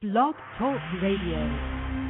Blog Talk Radio.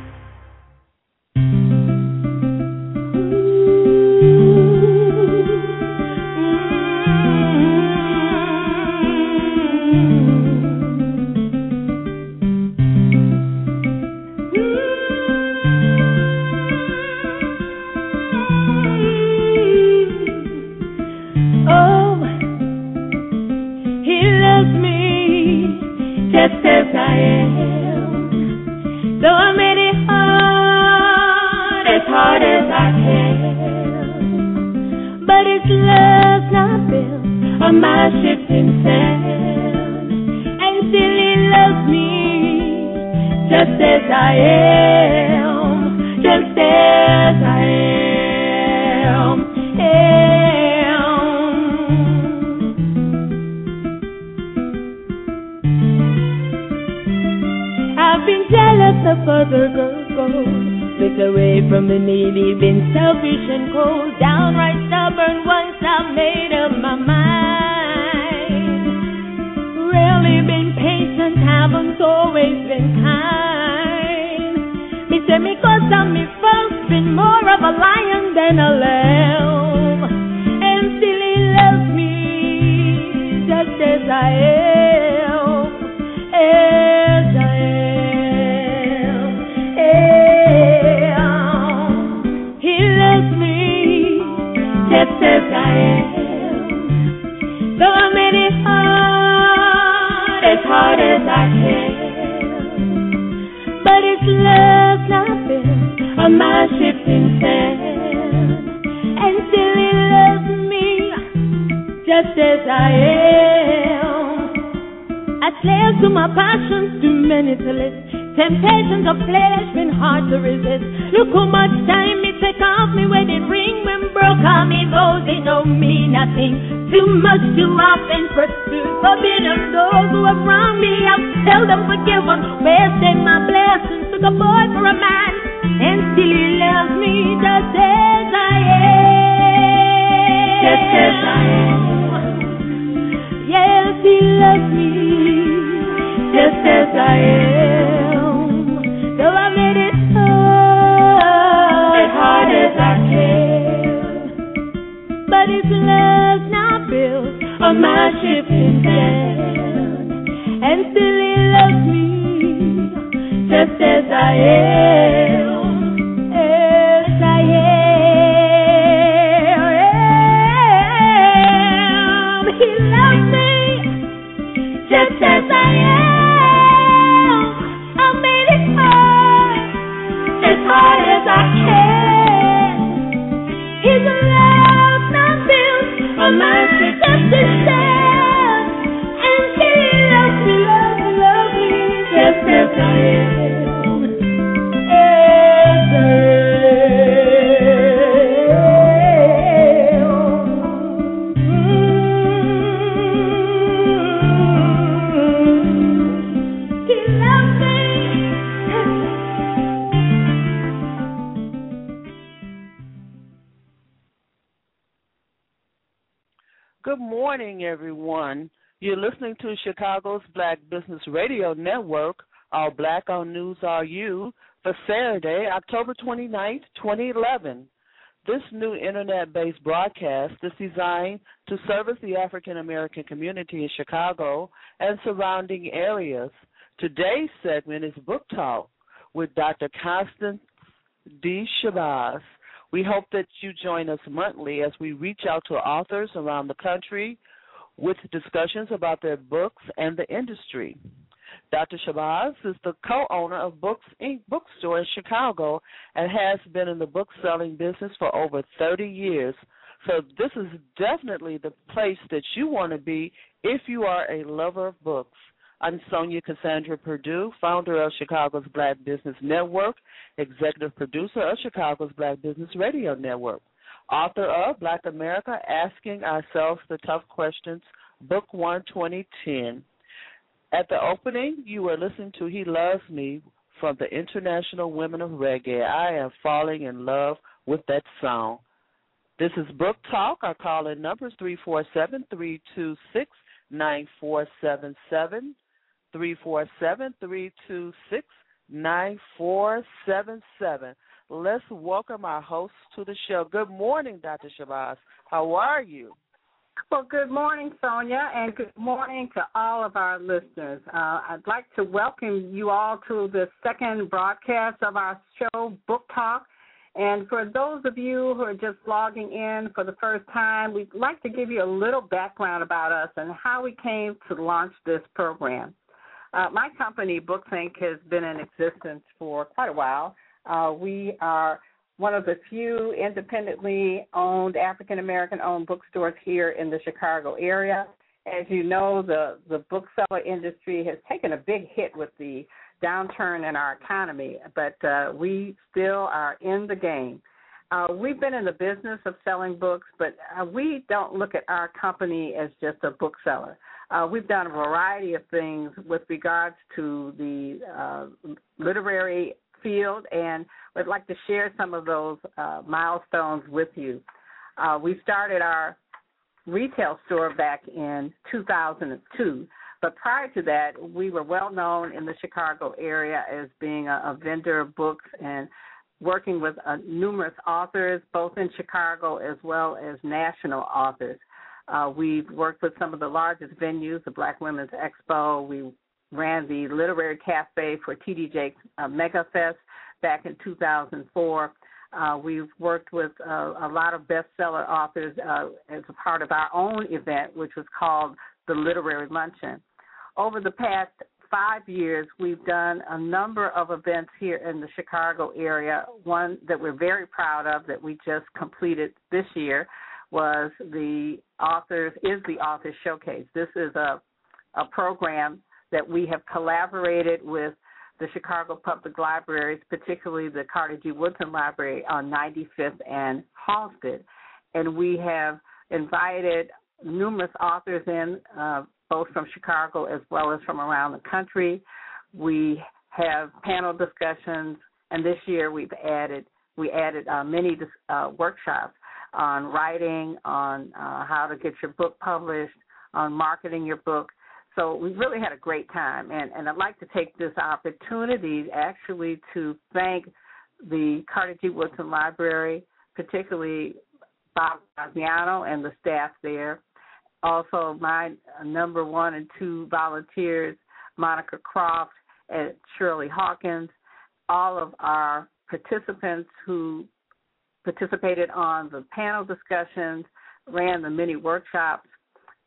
To Chicago's Black Business Radio Network, All Black on News Are You, for Saturday, October 29th, 2011. This new internet based broadcast is designed to service the African American community in Chicago and surrounding areas. Today's segment is Book Talk with Dr. Constance D. Shabazz. We hope that you join us monthly as we reach out to authors around the country with discussions about their books and the industry. Dr. Shabazz is the co-owner of Books Ink. bookstore in Chicago and has been in the book selling business for over 30 years. So this is definitely the place that you want to be if you are a lover of books. I'm Sonja Cassandra Perdue, founder of Chicago's Black Business Network, executive producer of Chicago's Black Business Radio Network, author of Black America Asking Ourselves the Tough Questions, Book 1 2010. At the opening, you were listening to He Loves Me from the International Women of Reggae. I am falling in love with that song. This is Book Talk. Our call in number is 347 326 9477. 347 326 9477. Let's welcome our host to the show. Good morning, Dr. Shabazz. How are you? Well, good morning, Sonja, and good morning to all of our listeners. Uh, I'd like to welcome you all to the second broadcast of our show, Book Talk. And for those of you who are just logging in for the first time, we'd like to give you a little background about us and how we came to launch this program. Uh, my company, Books Ink, has been in existence for quite a while. Uh, we are one of the few independently owned African American owned bookstores here in the Chicago area. As you know, the the bookseller industry has taken a big hit with the downturn in our economy, but uh, we still are in the game. Uh, we've been in the business of selling books, but uh, we don't look at our company as just a bookseller. Uh, we've done a variety of things with regards to the uh, literary field, and would like to share some of those uh, milestones with you. Uh, we started our retail store back in 2002, but prior to that, we were well known in the Chicago area as being a, a vendor of books and working with uh, numerous authors, both in Chicago as well as national authors. Uh, we've worked with some of the largest venues, the Black Women's Expo. We ran the Literary Cafe for TD Jakes uh, Mega Fest back in 2004. Uh, we've worked with uh, a lot of bestseller authors uh, as a part of our own event, which was called the Literary Luncheon. Over the past five years, we've done a number of events here in the Chicago area. One that we're very proud of that we just completed this year was the authors is the author showcase. This is a a program that we have collaborated with the Chicago Public Libraries, particularly the Carter G. Woodson Library on 95th and Halsted. And we have invited numerous authors in, uh, both from Chicago as well as from around the country. We have panel discussions, and this year we've added we added uh, many uh, workshops on writing, on uh, how to get your book published, on marketing your book. So we really had a great time, and, and I'd like to take this opportunity actually to thank the Carter G. Woodson Library, particularly Bob Graziano and the staff there. Also, my number one and two volunteers, Monica Croft and Shirley Hawkins, all of our participants who participated on the panel discussions, ran the mini workshops,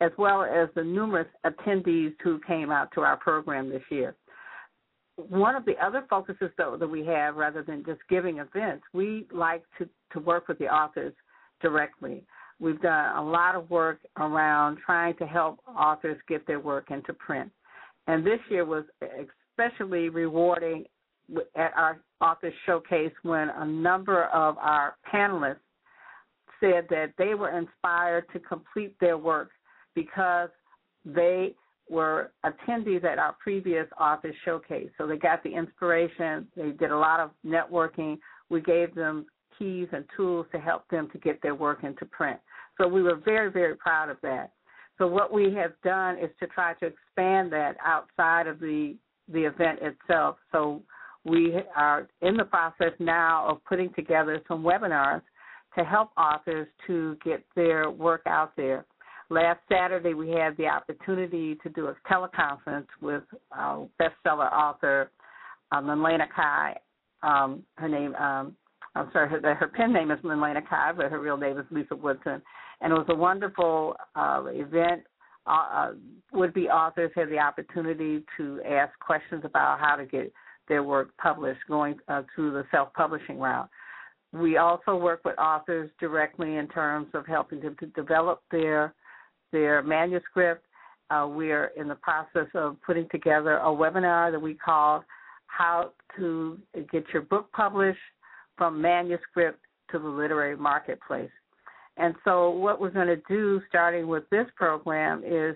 as well as the numerous attendees who came out to our program this year. One of the other focuses, though, that we have, rather than just giving events, we like to, to work with the authors directly. We've done a lot of work around trying to help authors get their work into print. And this year was especially rewarding at our author showcase when a number of our panelists said that they were inspired to complete their work because they were attendees at our previous author showcase. So they got the inspiration, they did a lot of networking. We gave them keys and tools to help them to get their work into print. So we were very, very proud of that. So what we have done is to try to expand that outside of the the event itself. So we are in the process now of putting together some webinars to help authors to get their work out there. Last Saturday, we had the opportunity to do a teleconference with our bestseller author, um, Kai. Um, her name, um, I'm sorry, her, her pen name is Lynlena Kai, but her real name is Lisa Woodson. And it was a wonderful uh, event. Uh, uh, would-be authors had the opportunity to ask questions about how to get their work published, going uh, through the self-publishing route. We also work with authors directly in terms of helping them to develop their their manuscript, uh, we're in the process of putting together a webinar that we call How to Get Your Book Published from Manuscript to the Literary Marketplace. And so, what we're going to do, starting with this program, is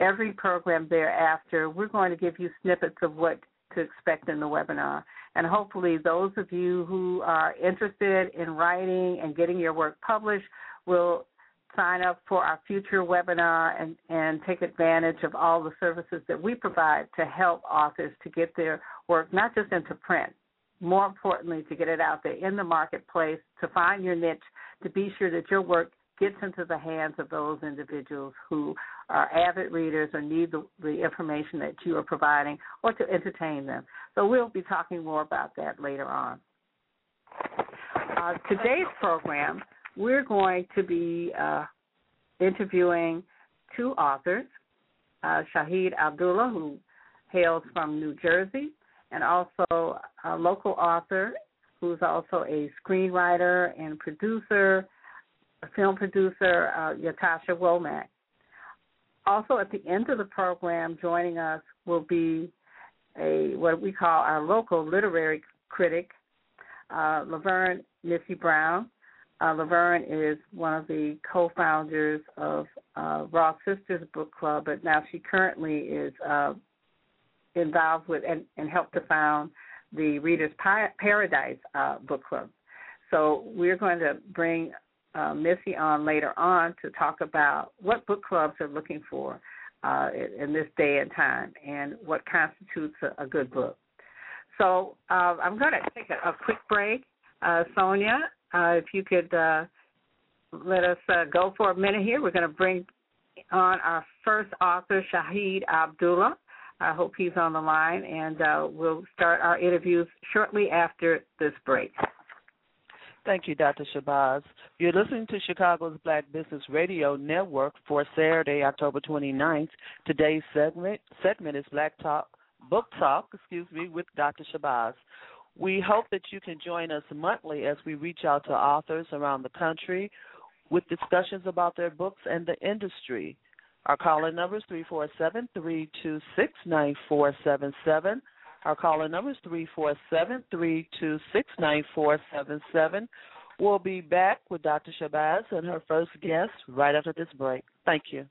every program thereafter, we're going to give you snippets of what to expect in the webinar. And hopefully, those of you who are interested in writing and getting your work published will sign up for our future webinar and, and take advantage of all the services that we provide to help authors to get their work not just into print, more importantly, to get it out there in the marketplace, to find your niche, to be sure that your work gets into the hands of those individuals who are avid readers or need the, the information that you are providing or to entertain them. So we'll be talking more about that later on. Uh, today's program, we're going to be uh, interviewing two authors, uh, Shahid Abdullah, who hails from New Jersey, and also a local author who's also a screenwriter and producer, a film producer, uh, Ytasha Womack. Also, at the end of the program, joining us will be a what we call our local literary critic, uh, Lavern Missy Brown. Uh, Lavern is one of the co-founders of uh, Raw Sisters Book Club, but now she currently is uh, involved with and, and helped to found the Readers Paradise uh, Book Club. So we're going to bring uh, Missy on later on to talk about what book clubs are looking for uh, in, this day and time and what constitutes a, a good book. So uh, I'm going to take a, a quick break. Uh, Sonja, uh, if you could uh, let us go for a minute here, we're going to bring on our first author, Shahid Abdullah. I hope he's on the line, and we'll start our interviews shortly after this break. Thank you, Dr. Shabazz. You're listening to Chicago's Black Business Radio Network for Saturday, October 29th. Today's segment segment is Black Talk Book Talk, excuse me, with Dr. Shabazz. We hope that you can join us monthly as we reach out to authors around the country with discussions about their books and the industry. Our call-in number is 347 326 9477. Our caller number is 347 326 9477. We'll be back with Dr. Shabazz and her first guest right after this break. Thank you.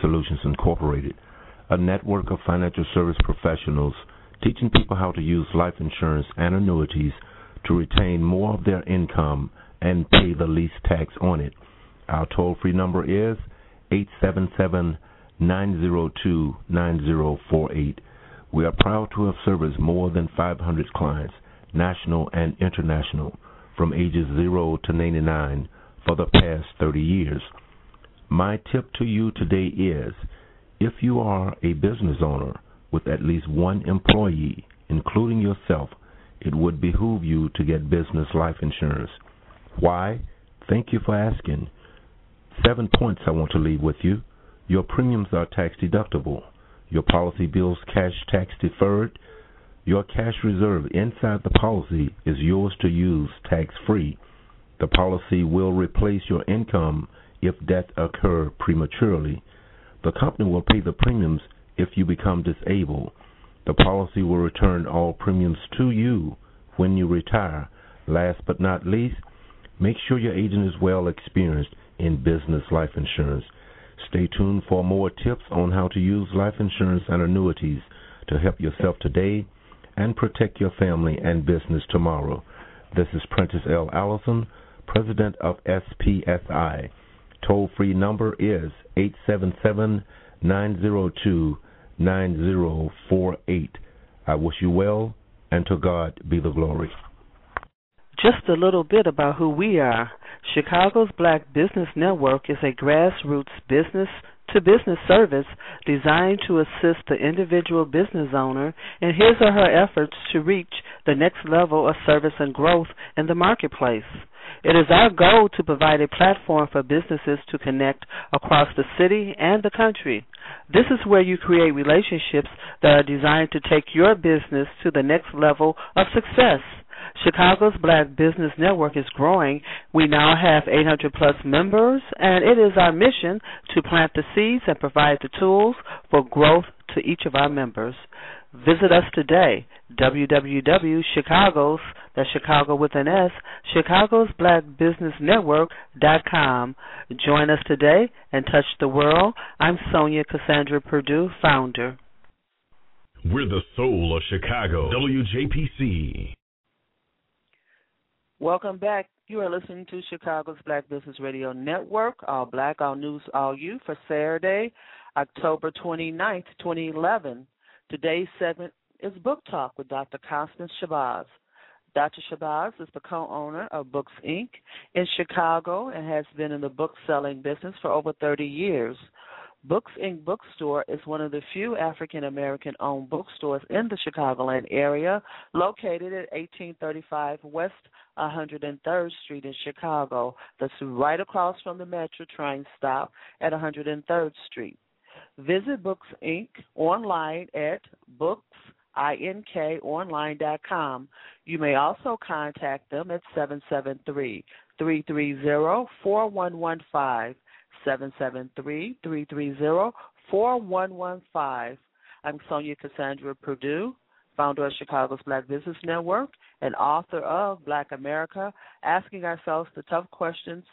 Solutions Incorporated, a network of financial service professionals teaching people how to use life insurance and annuities to retain more of their income and pay the least tax on it. Our toll free number is 877 902 9048. We are proud to have serviced more than 500 clients, national and international, from ages 0 to 99 for the past 30 years. My tip to you today is if you are a business owner with at least one employee, including yourself, it would behoove you to get business life insurance. Why? Thank you for asking. Seven points I want to leave with you. Your premiums are tax deductible. Your policy bills cash tax deferred. Your cash reserve inside the policy is yours to use tax free. The policy will replace your income if death occur prematurely. The company will pay the premiums if you become disabled. The policy will return all premiums to you when you retire. Last but not least, make sure your agent is well experienced in business life insurance. Stay tuned for more tips on how to use life insurance and annuities to help yourself today and protect your family and business tomorrow. This is Prentice L. Allison, President of SPSI. Toll free number is 877 902 9048. I wish you well, and to God be the glory. Just a little bit about who we are. Chicago's Black Business Network is a grassroots business to business service designed to assist the individual business owner in his or her efforts to reach the next level of service and growth in the marketplace. It is our goal to provide a platform for businesses to connect across the city and the country. This is where you create relationships that are designed to take your business to the next level of success. Chicago's Black Business Network is growing. We now have 800 plus members, and it is our mission to plant the seeds and provide the tools for growth to each of our members. Visit us today, www.chicagos, that's Chicago with an S, Chicago's Black Business Network.com. Join us today and touch the world. I'm Sonja Cassandra Perdue, founder. We're the soul of Chicago, WJPC. Welcome back. You are listening to Chicago's Black Business Radio Network, All Black, All News, All You, for Saturday, October 29th, 2011. Today's segment is Book Talk with Dr. Constance Shabazz. Dr. Shabazz is the co owner of Books Ink. in Chicago and has been in the book selling business for over 30 years. Books Ink. Bookstore is one of the few African American owned bookstores in the Chicagoland area, located at 1835 West 103rd Street in Chicago. That's right across from the Metro train stop at 103rd Street. Visit Books Ink. online at booksinkonline.com. You may also contact them at 773 330 4115. 773 330 4115. I'm Sonja Cassandra Perdue, founder of Chicago's Black Business Network and author of Black America, Asking Ourselves the Tough Questions,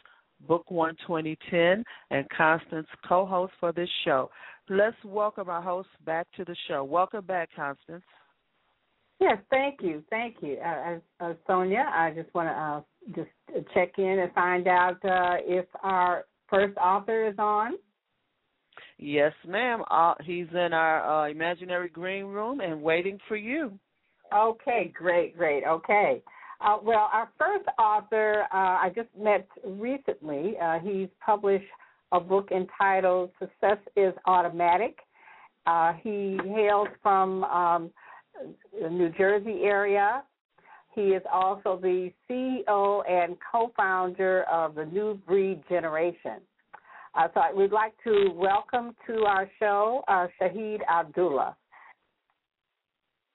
Book One 2010, and Constance, co host for this show. Let's welcome our host back to the show. Welcome back, Constance. Yes, thank you, thank you, uh, uh, Sonja. I just want to uh, just check in and find out uh, if our first author is on. Yes, ma'am. Uh, he's in our uh, imaginary green room and waiting for you. Okay, great, great. Okay. Uh, well, our first author uh, I just met recently. Uh, he's published a book entitled Success is Automatic. Uh, he hails from um, the New Jersey area. He is also the CEO and co founder of the New Breed Generation. Uh, so we'd like to welcome to our show uh, Shahid Abdullah.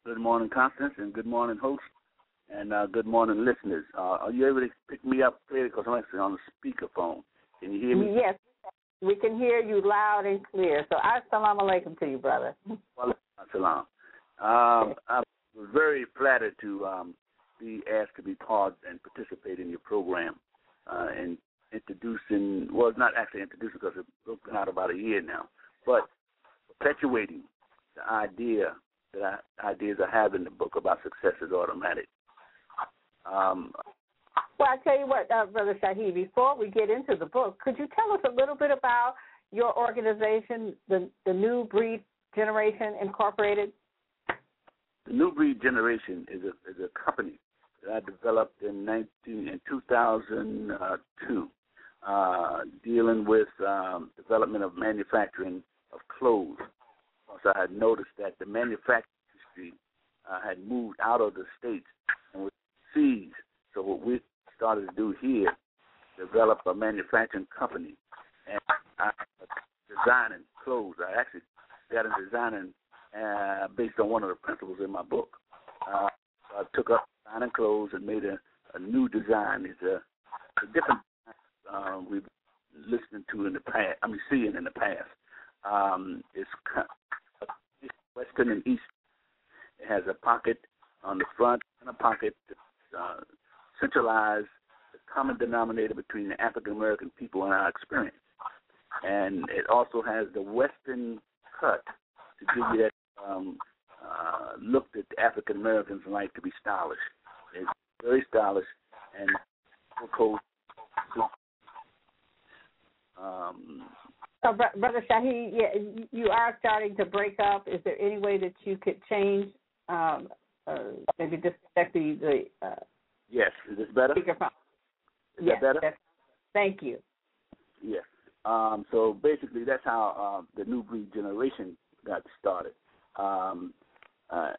Good morning, Constance, and good morning, host, and uh, good morning, listeners. Uh, are you able to pick me up clearly because I'm actually on the speakerphone? Can you hear me? Yes, we can hear you loud and clear. So, assalamu alaikum to you, brother. Salam. Um, I'm very flattered to um, be asked to be part and participate in your program uh, and introducing, well, not actually introducing because it's been out about a year now, but perpetuating the idea that I, ideas I have in the book about success is automatic. Um, well, I tell you what, uh, Brother Shahid, before we get into the book, could you tell us a little bit about your organization, the the New Breed Generation Incorporated? The New Breed Generation is a is a company that I developed in nineteen in two thousand two, uh, dealing with um, development of manufacturing of clothes. So I had noticed that the manufacturing industry uh, had moved out of the states and was seized. So what we started to do here, develop a manufacturing company, and I designing clothes. I actually got into designing uh, based on one of the principles in my book. Uh, I took up designing clothes and made a, a new design. It's a, a different uh, we've listened to in the past. I mean, seeing in the past. Um, it's western and east. It has a pocket on the front and a pocket uh, common denominator between the African American people and our experience. And it also has the Western cut to give you that um, uh, look that African Americans like to be stylish. It's very stylish and code. Um, so, Brother Shahid, yeah, you are starting to break up. Is there any way that you could change, um, uh, maybe disconnect the, the uh, Yes. Is this better? Speakerphone. Is yes, that better? Thank you. Yes. Um, so basically, that's how uh, the new breed generation got started. Um, uh,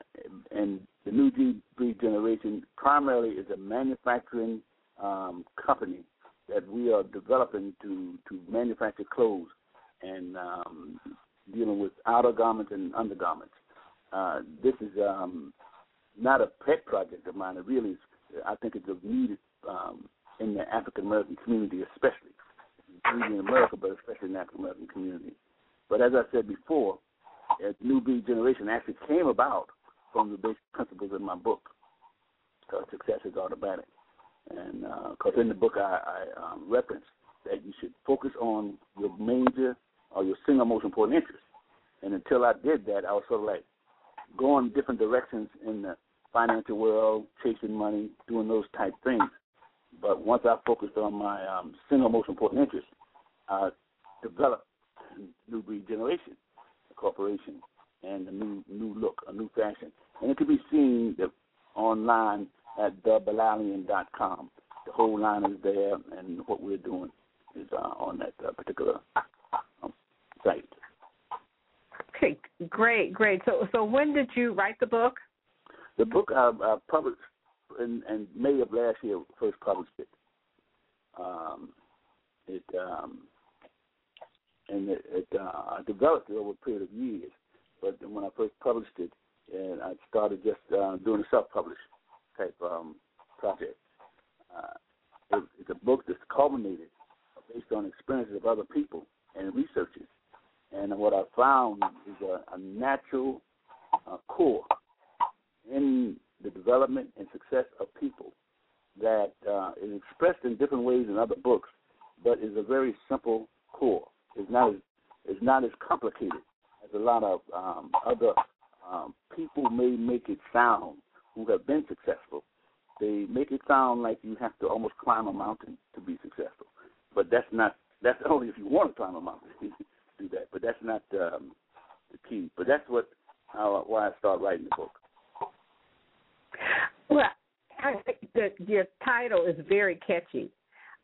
and the new breed generation primarily is a manufacturing um, company that we are developing to to manufacture clothes and um, dealing with outer garments and undergarments. Uh, this is um, not a pet project of mine. It really is I think it's needed um, in the African American community, especially in America, but especially in the African American community. But as I said before, a New Breed Generation actually came about from the basic principles in my book. Uh, success is automatic, and because uh, in the book I, I um, reference that you should focus on your major or your single most important interest. And until I did that, I was sort of like going different directions in the financial world, chasing money, doing those type things. But once I focused on my um, single most important interest, I developed New Breed Generation, a corporation, and a new new look, a new fashion. And it can be seen online at thebalalian.com. The whole line is there, and what we're doing is uh, on that uh, particular um, site. Okay, great, great. So, so when did you write the book? The book I, published in, in, May of last year, first published it. Um, it um, and it, it uh, I developed it over a period of years. But when I first published it, and I started just uh, doing a self-published type um, project. Uh, it, it's a book that's culminated based on experiences of other people and researchers. And what I found is a, a natural uh, core in the development and success of people that uh, is expressed in different ways in other books, but is a very simple core. It's not as it's not as complicated as a lot of um, other um, people may make it sound who have been successful. They make it sound like you have to almost climb a mountain to be successful, but that's not. That's only if you want to climb a mountain to do that. But that's not um, the key. But that's what how, why I started writing the book. Well, I think that your title is very catchy.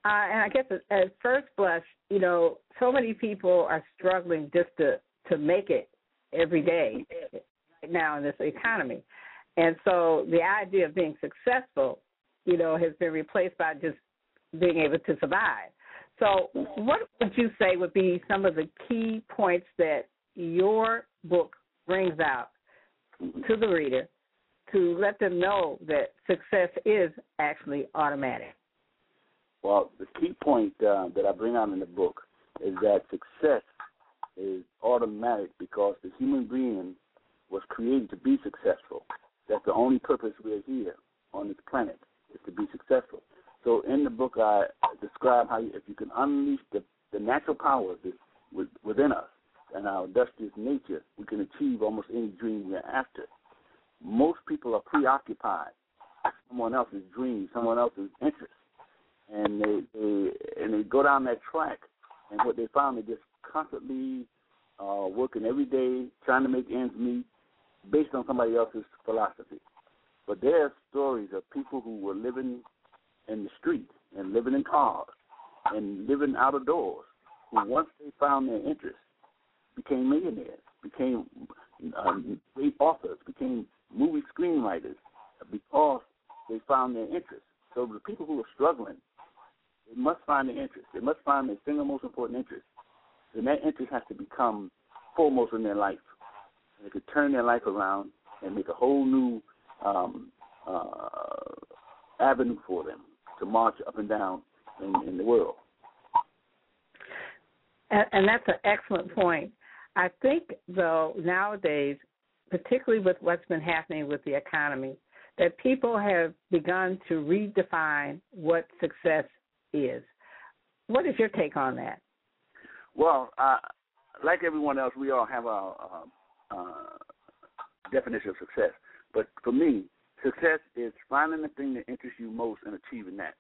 Uh, and I guess at, first blush, you know, so many people are struggling just to to make it every day right now in this economy. And so the idea of being successful, you know, has been replaced by just being able to survive. So, what would you say would be some of the key points that your book brings out to the reader to let them know that success is actually automatic? Well, the key point uh, that I bring out in the book is that success is automatic because the human being was created to be successful. That's the only purpose we're here on this planet is to be successful. So in the book, I describe how if you can unleash the, the natural powers within us and our industrious nature, we can achieve almost any dream we're after. Most people are preoccupied with someone else's dream, someone else's interest, and they, they and they go down that track. And what they found, they just constantly uh, working every day, trying to make ends meet, based on somebody else's philosophy. But there are stories of people who were living in the street and living in cars and living out of doors who once they found their interest became millionaires, became um, great authors, became movie screenwriters because they found their interest. So the people who are struggling, they must find their interest. They must find their single most important interest. And that interest has to become foremost in their life. And they could turn their life around and make a whole new um, uh, avenue for them to march up and down in, in the world. And, and that's an excellent point. I think, though, nowadays, particularly with what's been happening with the economy, that people have begun to redefine what success is. What is your take on that? Well, uh, like everyone else, we all have our uh, uh, definition of success. But for me, Success is finding the thing that interests you most and achieving that.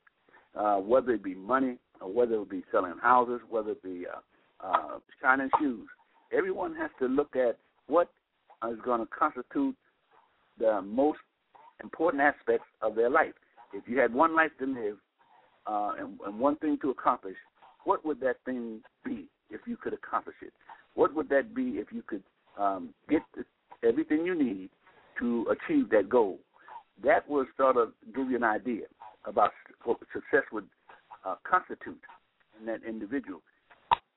Uh, whether it be money or whether it be selling houses, whether it be uh, uh, shining shoes. Everyone has to look at what is going to constitute the most important aspects of their life. If you had one life to live uh, and, and one thing to accomplish, what would that thing be if you could accomplish it? What would that be if you could um, get the, everything you need to achieve that goal? that will sort of give you an idea about what success would uh, constitute in that individual.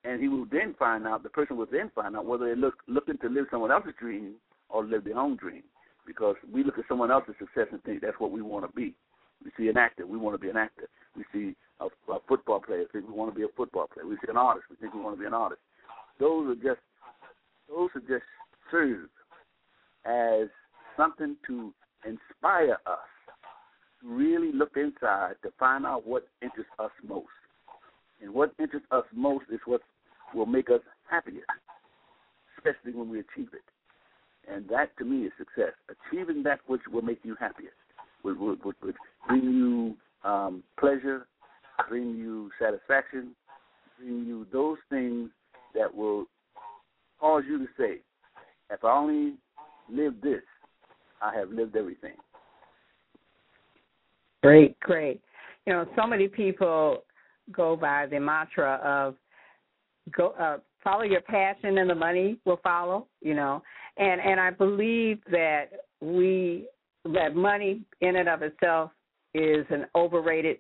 And he will then find out, the person will then find out whether they're look, looking to live someone else's dream or live their own dream. Because we look at someone else's success and think that's what we want to be. We see an actor, we want to be an actor. We see a, a football player, think we want to be a football player. We see an artist, we think we want to be an artist. Those are just those are just serve as something to inspire us to really look inside to find out what interests us most. And what interests us most is what will make us happiest, especially when we achieve it. And that to me is success. Achieving that which will make you happiest, would, would, would, would bring you um, pleasure, bring you satisfaction, bring you those things that will cause you to say, if I only live this, I have lived everything. Great, great. You know, so many people go by the mantra of go uh, follow your passion and the money will follow. You know, and and I believe that we that money in and of itself is an overrated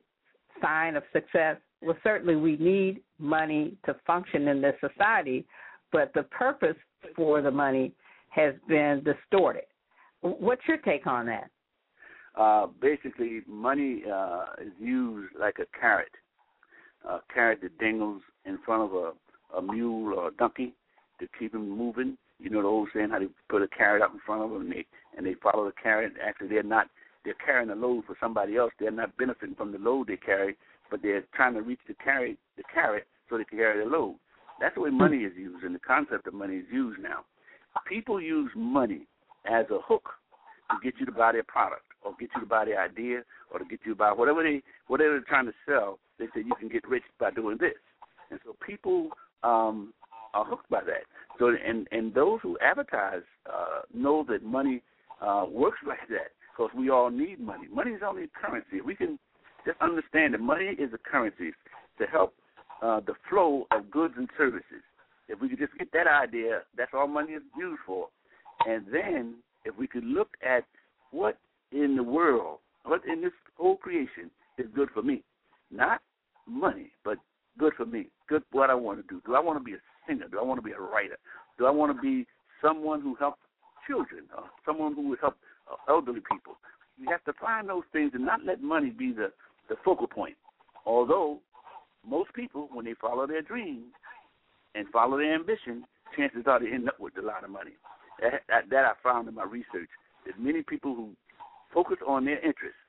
sign of success. Well, certainly we need money to function in this society, but the purpose for the money has been distorted. What's your take on that? Uh, basically, money uh, is used like a carrot, Uh, a carrot that dangles in front of a, a mule or a donkey to keep him moving. You know the old saying how they put a carrot up in front of them and they and they follow the carrot. Actually, they're not they're carrying a load for somebody else. They're not benefiting from the load they carry, but they're trying to reach the carry the carrot so they can carry the load. That's the way money is used, and the concept of money is used now. People use money as a hook to get you to buy their product or get you to buy their idea or to get you to buy whatever they whatever they're trying to sell. They say you can get rich by doing this, and so people um, are hooked by that. So and and those who advertise uh, know that money uh, works like that because we all need money. Money is only a currency. We can just understand that money is a currency to help uh, the flow of goods and services. If we could just get that idea, that's all money is used for. And then if we could look at what in the world, what in this whole creation is good for me, not money, but good for me, good what I want to do. Do I want to be a singer? Do I want to be a writer? Do I want to be someone who helps children or someone who would help uh, elderly people? You have to find those things and not let money be the, the focal point. Although most people, when they follow their dreams and follow their ambition, chances are they end up with a lot of money. That, that, that I found in my research. There's many people who focus on their interests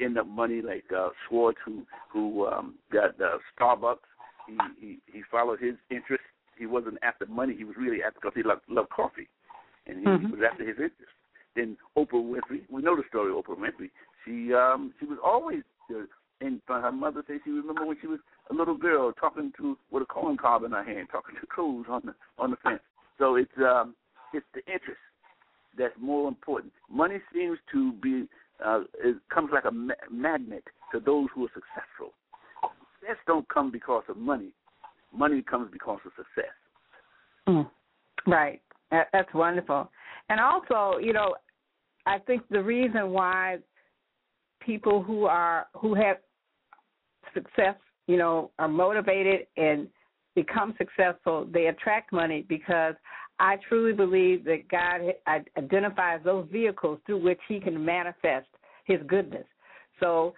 end up money like uh, Schwartz, who who um, got uh, Starbucks. He, he he followed his interest. He wasn't after money. He was really after because he loved, loved coffee, and he Mhm. was after his interest. Then Oprah Winfrey, we know the story of Oprah Winfrey. She um she was always uh, and her mother said she remember when she was a little girl talking to with a corn cob in her hand, talking to crows on the on the fence. So it's um it's the interest that's more important. Money seems to be uh it comes like a ma- magnet to those who are successful. Success don't come because of money. Money comes because of success. Mm. Right. That, that's wonderful. And also, you know, I think the reason why people who are who have success, you know, are motivated and become successful, they attract money because I truly believe that God identifies those vehicles through which He can manifest His goodness. So,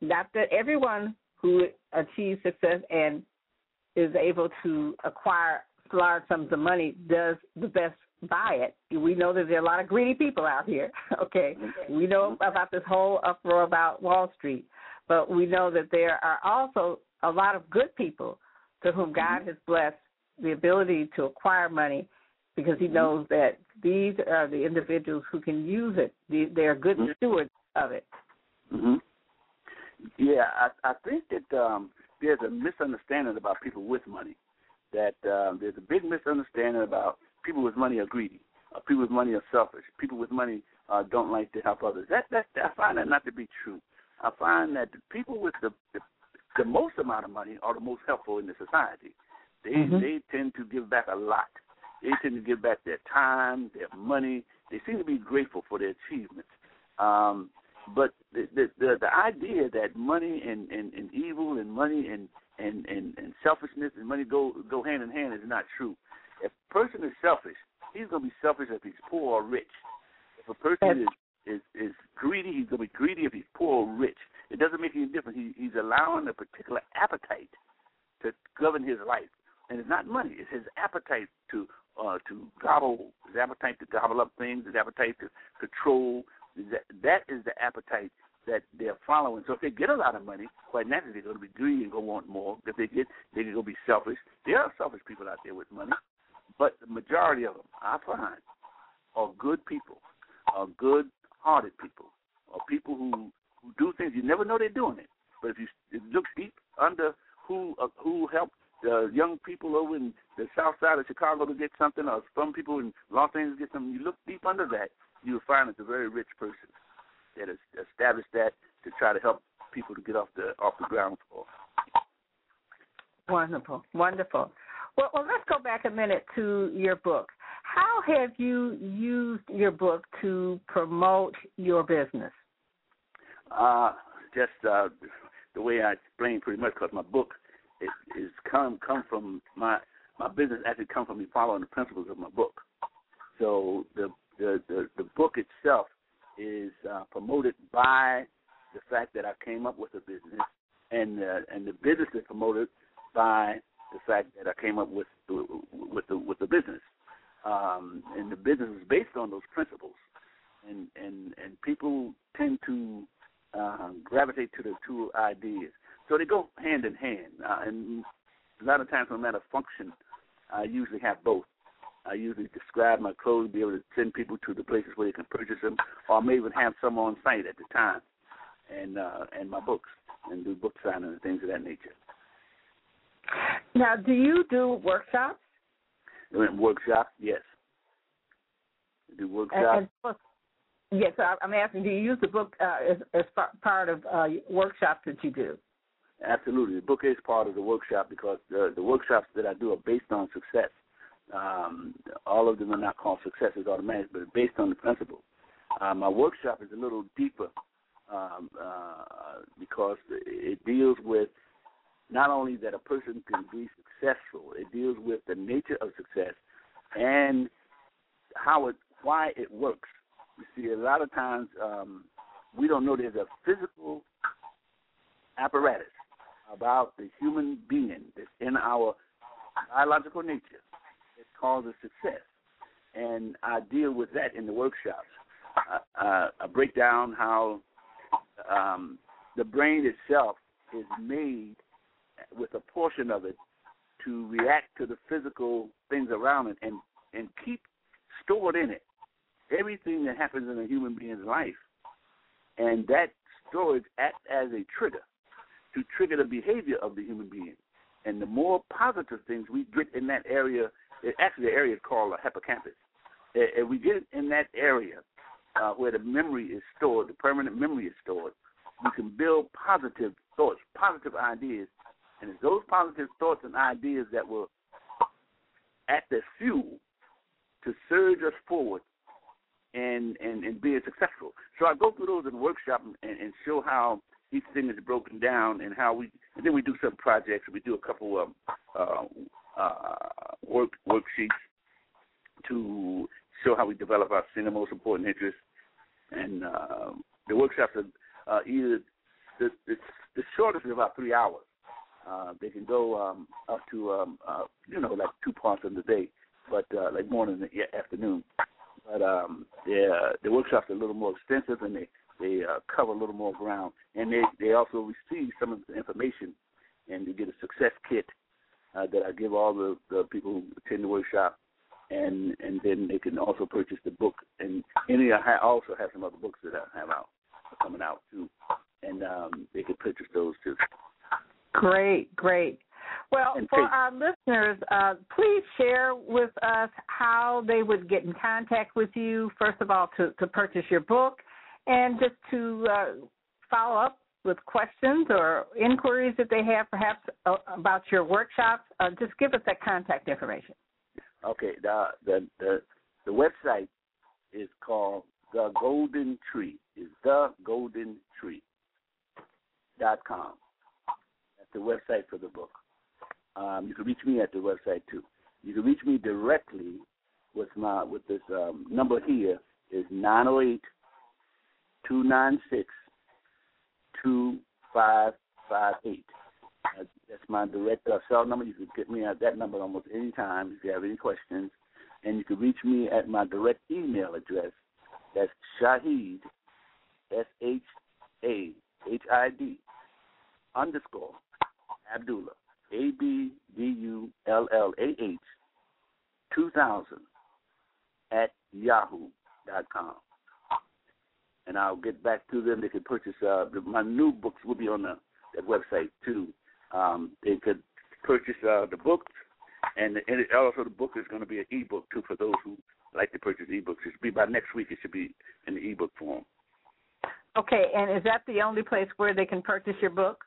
not that everyone who achieves success and is able to acquire large sums of money does the best by it. We know that there are a lot of greedy people out here. Okay, we know about this whole uproar about Wall Street, but we know that there are also a lot of good people to whom God mm-hmm. has blessed the ability to acquire money because He knows that these are the individuals who can use it. They- They are good stewards of it. hmm Yeah, I, I think that um, there's a misunderstanding about people with money. That um, there's a big misunderstanding about people with money are greedy. Uh, people with money are selfish. People with money uh, don't like to help others. That, that I find that not to be true. I find that the people with the, the the most amount of money are the most helpful in the society. They Mhm. they tend to give back a lot. They tend to give back their time, their money. They seem to be grateful for their achievements. Um, but the, the the the idea that money and, and, and evil and money and, and, and, and selfishness and money go go hand in hand is not true. If a person is selfish, he's gonna be selfish if he's poor or rich. If a person is is is greedy, he's gonna be greedy if he's poor or rich. It doesn't make any difference. He, he's allowing a particular appetite to govern his life, and it's not money. It's his appetite to uh, to gobble, his appetite to gobble up things, his appetite to control. That, is the appetite that they're following. So if they get a lot of money, quite naturally they're going to be greedy and go want more. If they get, they can go be selfish. There are selfish people out there with money, but the majority of them, I find, are good people, are good-hearted people, are people who who do things you never know they're doing it. But if you, if you look deep under who uh, who helped uh, young people over in the south side of Chicago to get something, or some people in Los Angeles get something, you look deep under that, you'll find it's a very rich person that has established that to try to help people to get off the off the ground floor. Wonderful, wonderful. Well, well, let's go back a minute to your book. How have you used your book to promote your business? Uh, just uh, the way I explained pretty much, because my book is, is come come from my my business actually come from me following the principles of my book. So the the the, the book itself is uh, promoted by the fact that I came up with a business, and uh, and the business is promoted by the fact that I came up with the, with the with the business, um, and the business is based on those principles, and and and people tend to uh, gravitate to the two ideas, so they go hand in hand, uh, and a lot of times no matter of function, I usually have both. I usually describe my clothes, be able to send people to the places where they can purchase them, or I may even have some on site at the time, and uh, and my books, and do book signing and things of that nature. Now, do you do workshops? Workshops, yes. Do workshops. and yes, I'm asking. Do you use the book uh, as, as part of uh, workshops that you do? Absolutely, the book is part of the workshop because the the workshops that I do are based on success. Um, all of them are not called successes automatic, but based on the principle. Uh, my workshop is a little deeper um, uh, because it deals with not only that a person can be successful, it deals with the nature of success and how it, why it works. You see, a lot of times um, we don't know there's a physical apparatus about the human being that's in our biological nature that causes success. And I deal with that in the workshops. I, I, break down how um, the brain itself is made with a portion of it to react to the physical things around it and and keep stored in it everything that happens in a human being's life, and that storage acts as a trigger to trigger the behavior of the human being. And the more positive things we get in that area, it, actually the area is called a hippocampus. If we get in that area uh, where the memory is stored, the permanent memory is stored, we can build positive thoughts, positive ideas, and it's those positive thoughts and ideas that will act as fuel to surge us forward and and and being successful. So I go through those in the workshop and, and show how each thing is broken down and how we and then we do some projects. We do a couple of uh, uh, work worksheets to show how we develop our single most important interests. And uh, the workshops are uh, either the, the, the shortest is about three hours. Uh, they can go um, up to um, uh, you know like two parts of the day, but like morning and afternoon. But um, the the workshops are a little more extensive and they they uh, cover a little more ground, and they they also receive some of the information, and they get a success kit uh, that I give all the, the people who attend the workshop, and and then they can also purchase the book, and any I also have some other books that I have out coming out too, and um, they can purchase those too. Great, great. Well, for our listeners, uh, please share with us how they would get in contact with you, first of all, to, to purchase your book, and just to uh, follow up with questions or inquiries that they have, perhaps uh, about your workshops. Uh, just give us that contact information. Okay, the, the the the website is called the Golden Tree. Is the Golden Tree dot com. That's the website for the book. Um, you can reach me at the website too. You can reach me directly with my with this um, number here is nine zero oh eight two nine six two five five eight. That's my direct uh, cell number. You can get me at that number almost any time if you have any questions. And you can reach me at my direct email address. That's Shahid, S H A H I D, underscore, Abdullah, A B D U L L A H, 2000, at yahoo dot com and I'll get back to them. They can purchase uh, my new books will be on the that website too. Um, they could purchase uh, the books, and, and it, also the book is going to be an ebook too for those who like to purchase ebooks. It should be by next week. It should be in the ebook form. Okay, and is that the only place where they can purchase your book?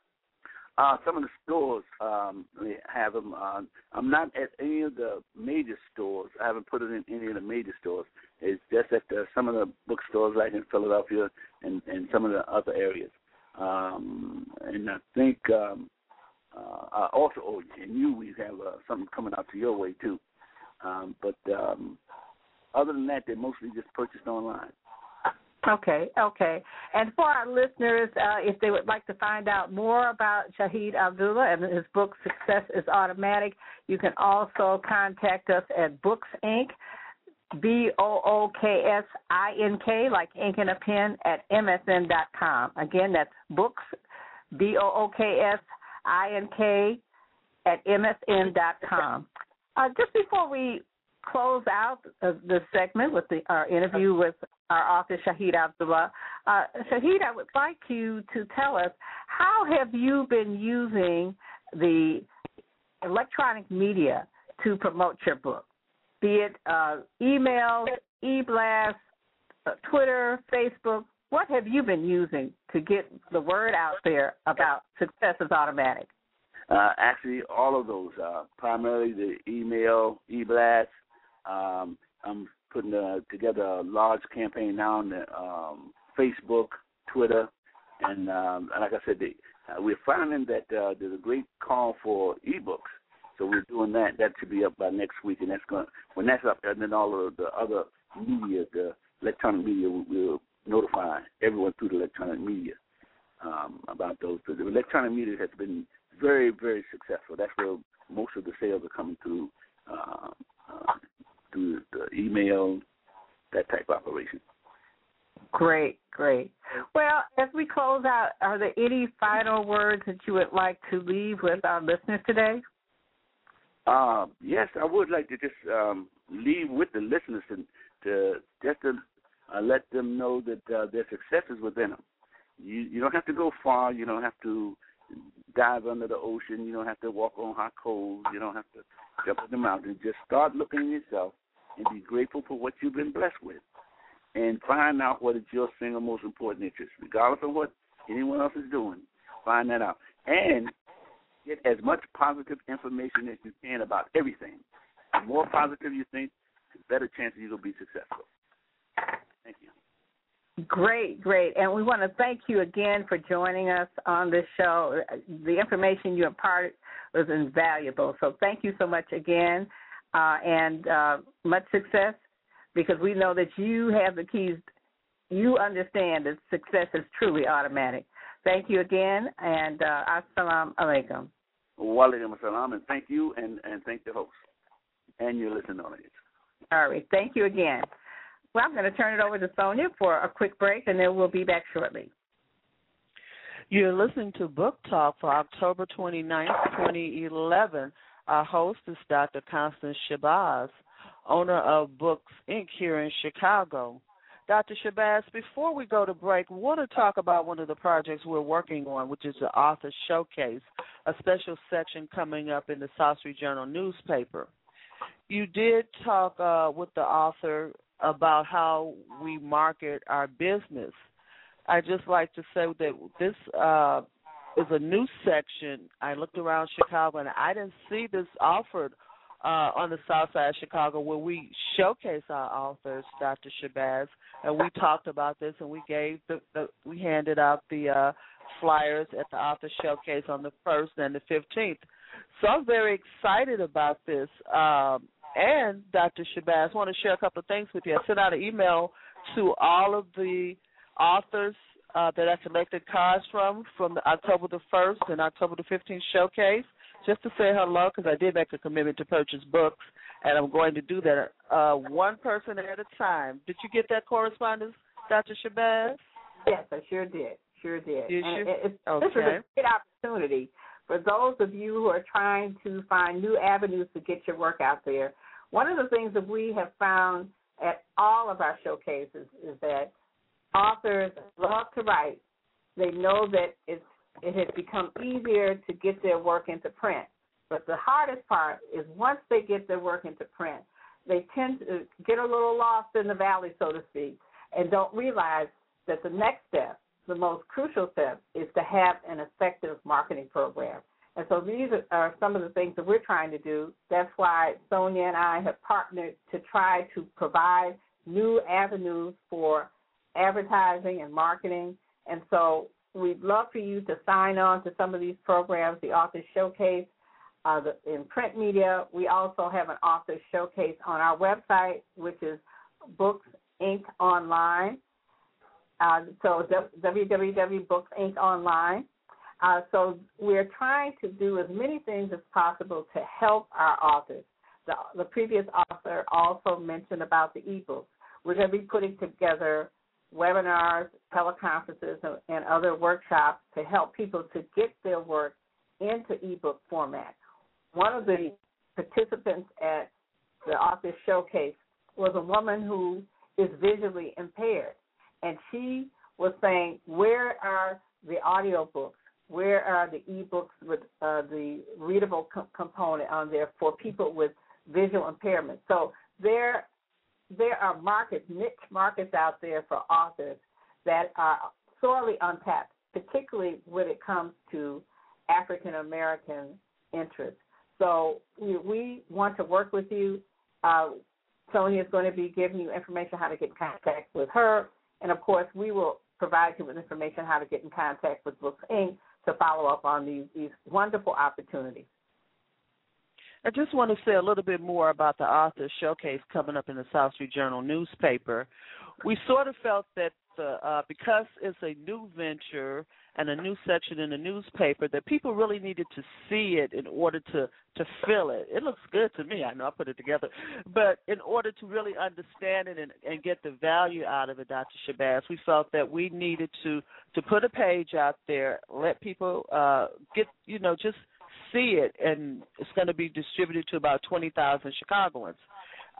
Uh, some of the stores um, have them. Uh, I'm not at any of the major stores. I haven't put it in any of the major stores. It's just at the, some of the bookstores like in Philadelphia and, and some of the other areas. Um, and I think um, uh, also, oh, and you, we have uh, something coming out to your way too. Um, but um, other than that, they're mostly just purchased online. Okay, okay. And for our listeners, uh, if they would like to find out more about Shahid Abdullah and his book Success is Automatic, you can also contact us at Books Ink. B O O K S I N K, like ink and a pen, at msn dot. Again, that's books, B O O K S I N K, at msn dot. Uh, just before we close out uh, the segment with the, our interview with our author Shahid Abdullah. Uh, Shahid, I would like you to tell us how have you been using the electronic media to promote your book, be it uh, email, e-blast, uh, Twitter, Facebook. What have you been using to get the word out there about Success is Automatic? Uh, actually, all of those. Uh, primarily the email, e-blast. Um, I'm putting uh, together a large campaign now on the, um, Facebook, Twitter, and um, like I said, they, uh, we're finding that uh, there's a great call for ebooks. So we're doing that. That should be up by next week, and that's going when that's up, and then all of the other media, the electronic media, will notify everyone through the electronic media um, about those. The electronic media has been very, very successful. That's where most of the sales are coming through uh, uh, through the email, that type of operation. Great, great. Well, as we close out, are there any final words that you would like to leave with our listeners today? Uh, yes, I would like to just um, leave with the listeners and to just to uh, let them know that uh, their success is within them. You you don't have to go far. You don't have to dive under the ocean. You don't have to walk on hot coals. You don't have to jump in the mountain. Just start looking at yourself and be grateful for what you've been blessed with, and find out what is your single most important interest, regardless of what anyone else is doing. Find that out and get as much positive information as you can about everything. The more positive you think, the better chance you'll be successful. Thank you. Great, great. And we want to thank you again for joining us on this show. The information you imparted was invaluable. So thank you so much again uh, and uh, much success because we know that you have the keys. You understand that success is truly automatic. Thank you again and uh, assalamu alaikum. Walaikum assalam, and thank you and, and thank the host and your listening audience. All right. Thank you again. Well, I'm going to turn it over to Sonja for a quick break, and then we'll be back shortly. You're listening to Book Talk for October 29th, 2011. Our host is Dr. Constance Shabazz, owner of Books Ink. here in Chicago. Dr. Shabazz, before we go to break, we want to talk about one of the projects we're working on, which is the Author Showcase, a special section coming up in the South Street Journal newspaper. You did talk uh, with the author about how we market our business. I just like to say that this uh, is a new section. I looked around Chicago and I didn't see this offered uh, on the south side of Chicago where we showcase our authors, Dr. Shabazz, and we talked about this and we gave the, the we handed out the uh, flyers at the author showcase on the first and the fifteenth. So I'm very excited about this. Um, and Dr. Shabazz, I want to share a couple of things with you. I sent out an email to all of the authors uh, that I collected cards from from the October the 1st and October the 15th showcase just to say hello because I did make a commitment to purchase books and I'm going to do that uh, one person at a time. Did you get that correspondence, Dr. Shabazz? Yes, I sure did. Sure did. Did and you? It, okay. This is a great opportunity for those of you who are trying to find new avenues to get your work out there. One of the things that we have found at all of our showcases is that authors love to write. They know that it's it has become easier to get their work into print. But the hardest part is once they get their work into print, they tend to get a little lost in the valley, so to speak, and don't realize that the next step, the most crucial step, is to have an effective marketing program. And so these are some of the things that we're trying to do. That's why Sonja and I have partnered to try to provide new avenues for advertising and marketing. And so we'd love for you to sign on to some of these programs, the Author Showcase. Uh, the, in print media, we also have an author showcase on our website, which is Books Ink. Online. Uh, so www.booksinkonline. Uh, so we're trying to do as many things as possible to help our authors. The, the previous author also mentioned about the ebooks. We're going to be putting together webinars, teleconferences, and other workshops to help people to get their work into ebook format. One of the participants at the author showcase was a woman who is visually impaired, and she was saying, "Where are the audiobooks? Where are the ebooks with uh, the readable co- component on there for people with visual impairment?" So there there are markets, niche markets out there for authors that are sorely untapped, particularly when it comes to African American interests. So we, want to work with you. Uh, Sonja is going to be giving you information how to get in contact with her, and of course, we will provide you with information how to get in contact with Books Ink. to follow up on these, these wonderful opportunities. I just want to say a little bit more about the author showcase coming up in the South Street Journal newspaper. We sort of felt that the, uh, because it's a new venture and a new section in the newspaper that people really needed to see it in order to to feel it. It looks good to me. I know I put it together, but in order to really understand it and, and get the value out of it, Dr. Shabazz, we felt that we needed to to put a page out there, let people uh, get you know just see it, and it's going to be distributed to about twenty thousand Chicagoans.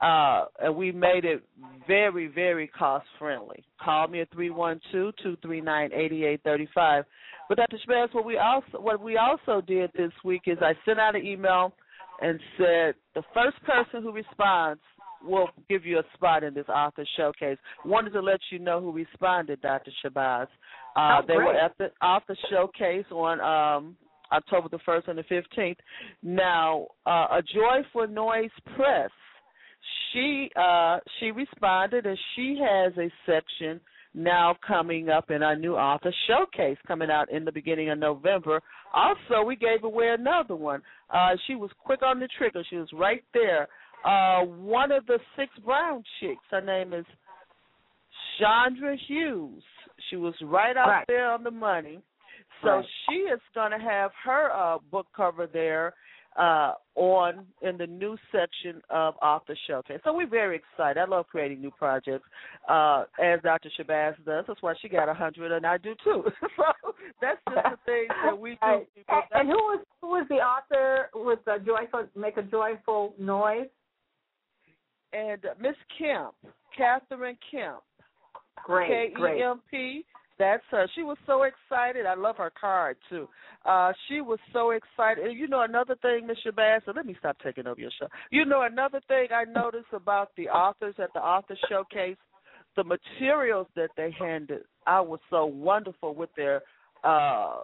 Uh, and we made it very, very cost friendly. Call me at three one two two three nine eighty eight thirty five. But Dr. Shabazz, what we also what we also did this week is I sent out an email and said the first person who responds will give you a spot in this author showcase. Wanted to let you know who responded, Dr. Shabazz. Uh, oh, they were at the author showcase on um, October the first and the fifteenth. Now, uh, a Joyful Noise Press she uh she responded and she has a section now coming up in our new author showcase coming out in the beginning of November. Also, we gave away another one. Uh she was quick on the trigger. She was right there. Uh one of the six brown chicks, her name is Chandra Hughes. She was right out right. there on the money. So right. she is going to have her uh book cover there uh, on in the new section of Author Showcase. So we're very excited. I love creating new projects, uh, as Dr. Shabazz does. That's why she got a hundred, and I do too. so that's just the thing that we do. And, and who was who was the author with the joyful make a joyful noise? And uh, Miss Kemp, Catherine Kemp. Great, K E M P. That's her. She was so excited. I love her card too. Uh, she was so excited. And you know another thing, Miss Shabazz. So let me stop taking over your show. You know another thing I noticed about the authors at the author showcase, the materials that they handed I was so wonderful with their uh,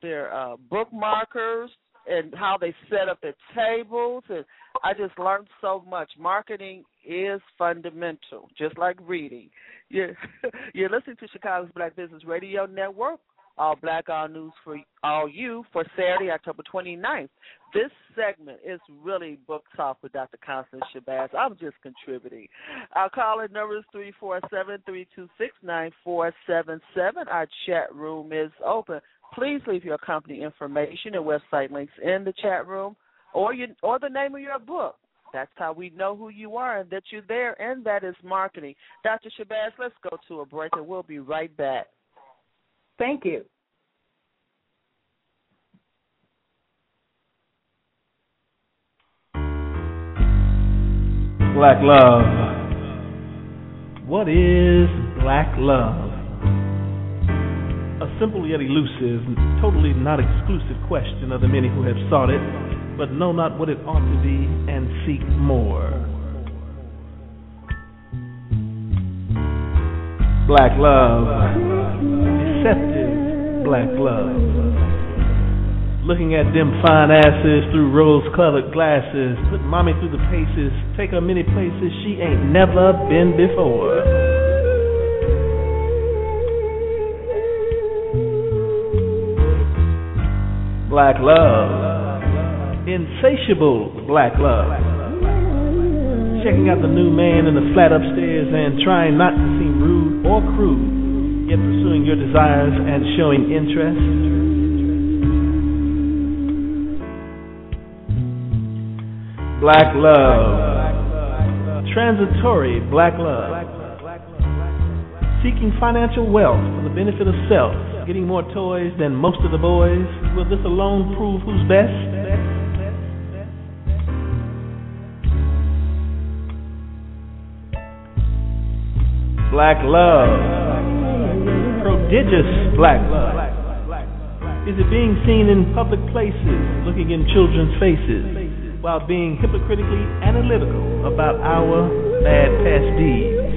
their uh, bookmarkers and how they set up their tables and I just learned so much. Marketing is fundamental, just like reading. You're, you're listening to Chicago's Black Business Radio Network, all black, all news for all you for Saturday, October 29th. This segment is really book talk with Dr. Constance Shabazz. I'm just contributing. Our call in number is 347-326-9477. Our chat room is open. Please leave your company information and website links in the chat room or you, or the name of your book. That's how we know who you are and that you're there, and that is marketing. Dr. Shabazz, let's go to a break, and we'll be right back. Thank you. Black love. What is black love? Simple yet elusive, totally not exclusive question of the many who have sought it, but know not what it ought to be and seek more. Black love. Deceptive black love looking at them fine asses through rose colored glasses, put mommy through the paces, take her many places she ain't never been before. Black love, insatiable black love. Checking out the new man in the flat upstairs and trying not to seem rude or crude, yet pursuing your desires and showing interest. black love. Transitory black love. Seeking financial wealth for the benefit of self. Getting more toys than most of the boys. Will this alone prove who's best? Black love. Prodigious black love. Is it being seen in public places, looking in children's faces? while being hypocritically analytical about our bad past deeds.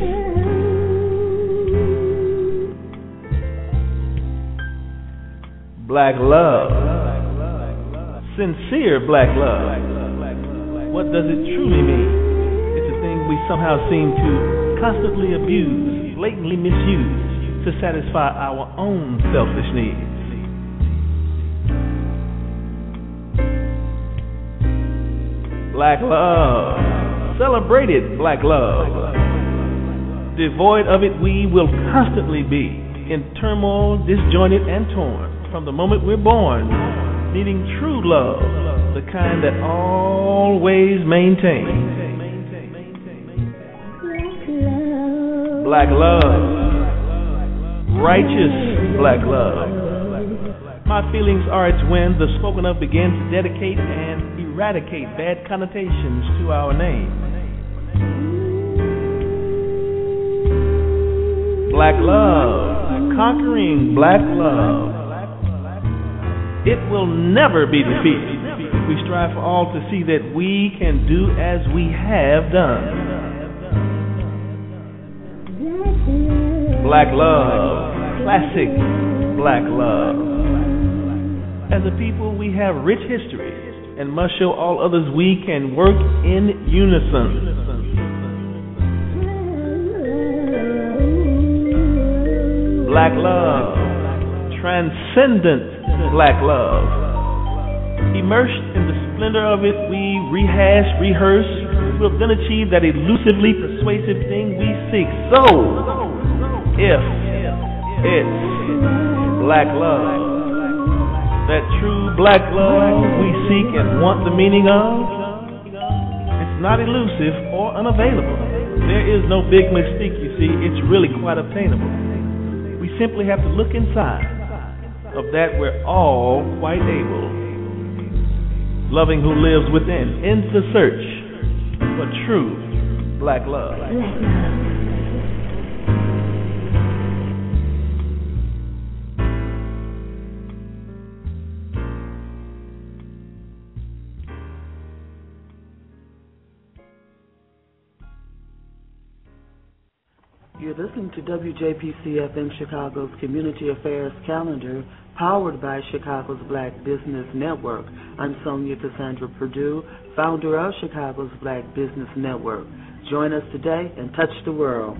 Black love. Sincere black love. What does it truly mean? It's a thing we somehow seem to constantly abuse, blatantly misuse to satisfy our own selfish needs. black love. Celebrated black love. Devoid of it, we will constantly be in turmoil, disjointed, and torn from the moment we're born, needing true love, the kind that always maintains. Black love, righteous black love. My feelings are its when the spoken of begins to dedicate and eradicate bad connotations to our name. Black love, conquering black love. It will never be defeated we strive for all to see that we can do as we have done. Black love, classic black love. As a people, we have rich history and must show all others we can work in unison. Black love, transcendent black love. Immersed in the splendor of it, we rehash, rehearse, have then achieve that elusively persuasive thing we seek. So, if it's black love, that true black love we seek and want the meaning of, it's not elusive or unavailable. There is no big mystique, you see, it's really quite obtainable. We simply have to look inside of that we're all quite able. Loving who lives within, in the search for true black love. You're listening to WJPC FM Chicago's Community Affairs Calendar, powered by Chicago's Black Business Network. I'm Sonja Cassandra Perdue, founder of Chicago's Black Business Network. Join us today and touch the world.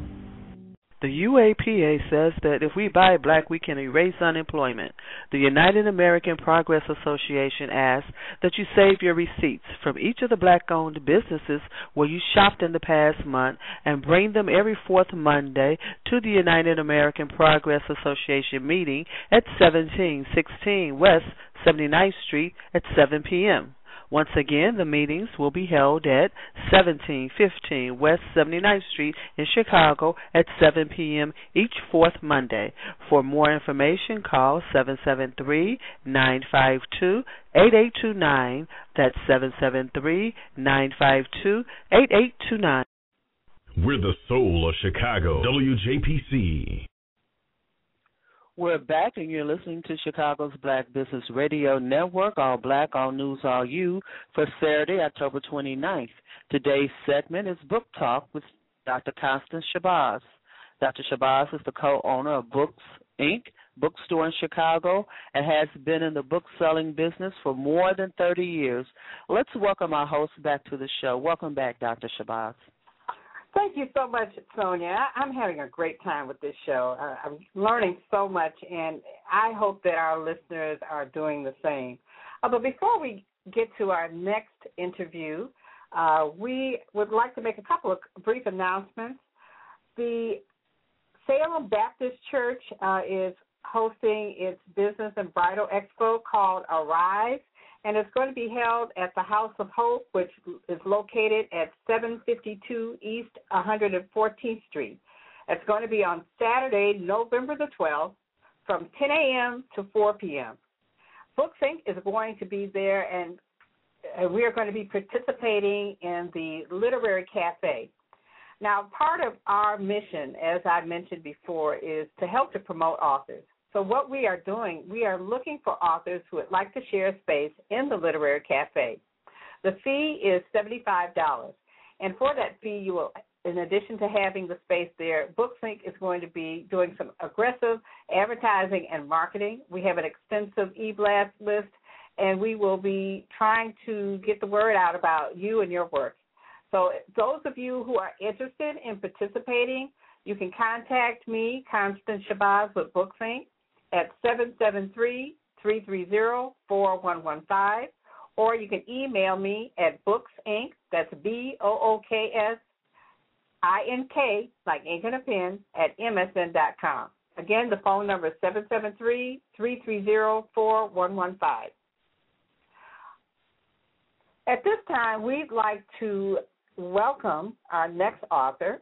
The UAPA says that if we buy black, we can erase unemployment. The United American Progress Association asks that you save your receipts from each of the black owned businesses where you shopped in the past month and bring them every fourth Monday to the United American Progress Association meeting at 1716 West 79th Street at 7 p.m. Once again, the meetings will be held at 1715 West 79th Street in Chicago at 7 p.m. each fourth Monday. For more information, call 773 952 8829. That's 773 952 8829. We're the soul of Chicago. WJPC. We're back, and you're listening to Chicago's Black Business Radio Network, All Black, All News, All You, for Saturday, October 29th. Today's segment is Book Talk with Dr. Constance Shabazz. Dr. Shabazz is the co owner of Books Ink., bookstore in Chicago, and has been in the book selling business for more than 30 years. Let's welcome our host back to the show. Welcome back, Dr. Shabazz. Thank you so much, Sonja. I'm having a great time with this show. Uh, I'm learning so much, and I hope that our listeners are doing the same. Uh, but before we get to our next interview, uh, we would like to make a couple of brief announcements. The Salem Baptist Church uh, is hosting its business and bridal expo called Arise and it's going to be held at the House of Hope, which is located at 752 East 114th Street. It's going to be on Saturday, November the 12th, from 10 a.m. to 4 p.m. Books Ink. is going to be there, and uh, we are going to be participating in the Literary Cafe. Now, part of our mission, as I mentioned before, is to help to promote authors. So, what we are doing, we are looking for authors who would like to share space in the Literary Cafe. The fee is $75. And for that fee, you will, in addition to having the space there, Books Ink is going to be doing some aggressive advertising and marketing. We have an extensive e blast list, and we will be trying to get the word out about you and your work. So, those of you who are interested in participating, you can contact me, Constance Shabazz, with Books Ink at 773-330-4115 or you can email me at booksink that's b o o k s i n k like ink and a pen at msn.com Again, the phone number is 773 330 4115. At this time, we'd like to welcome our next author.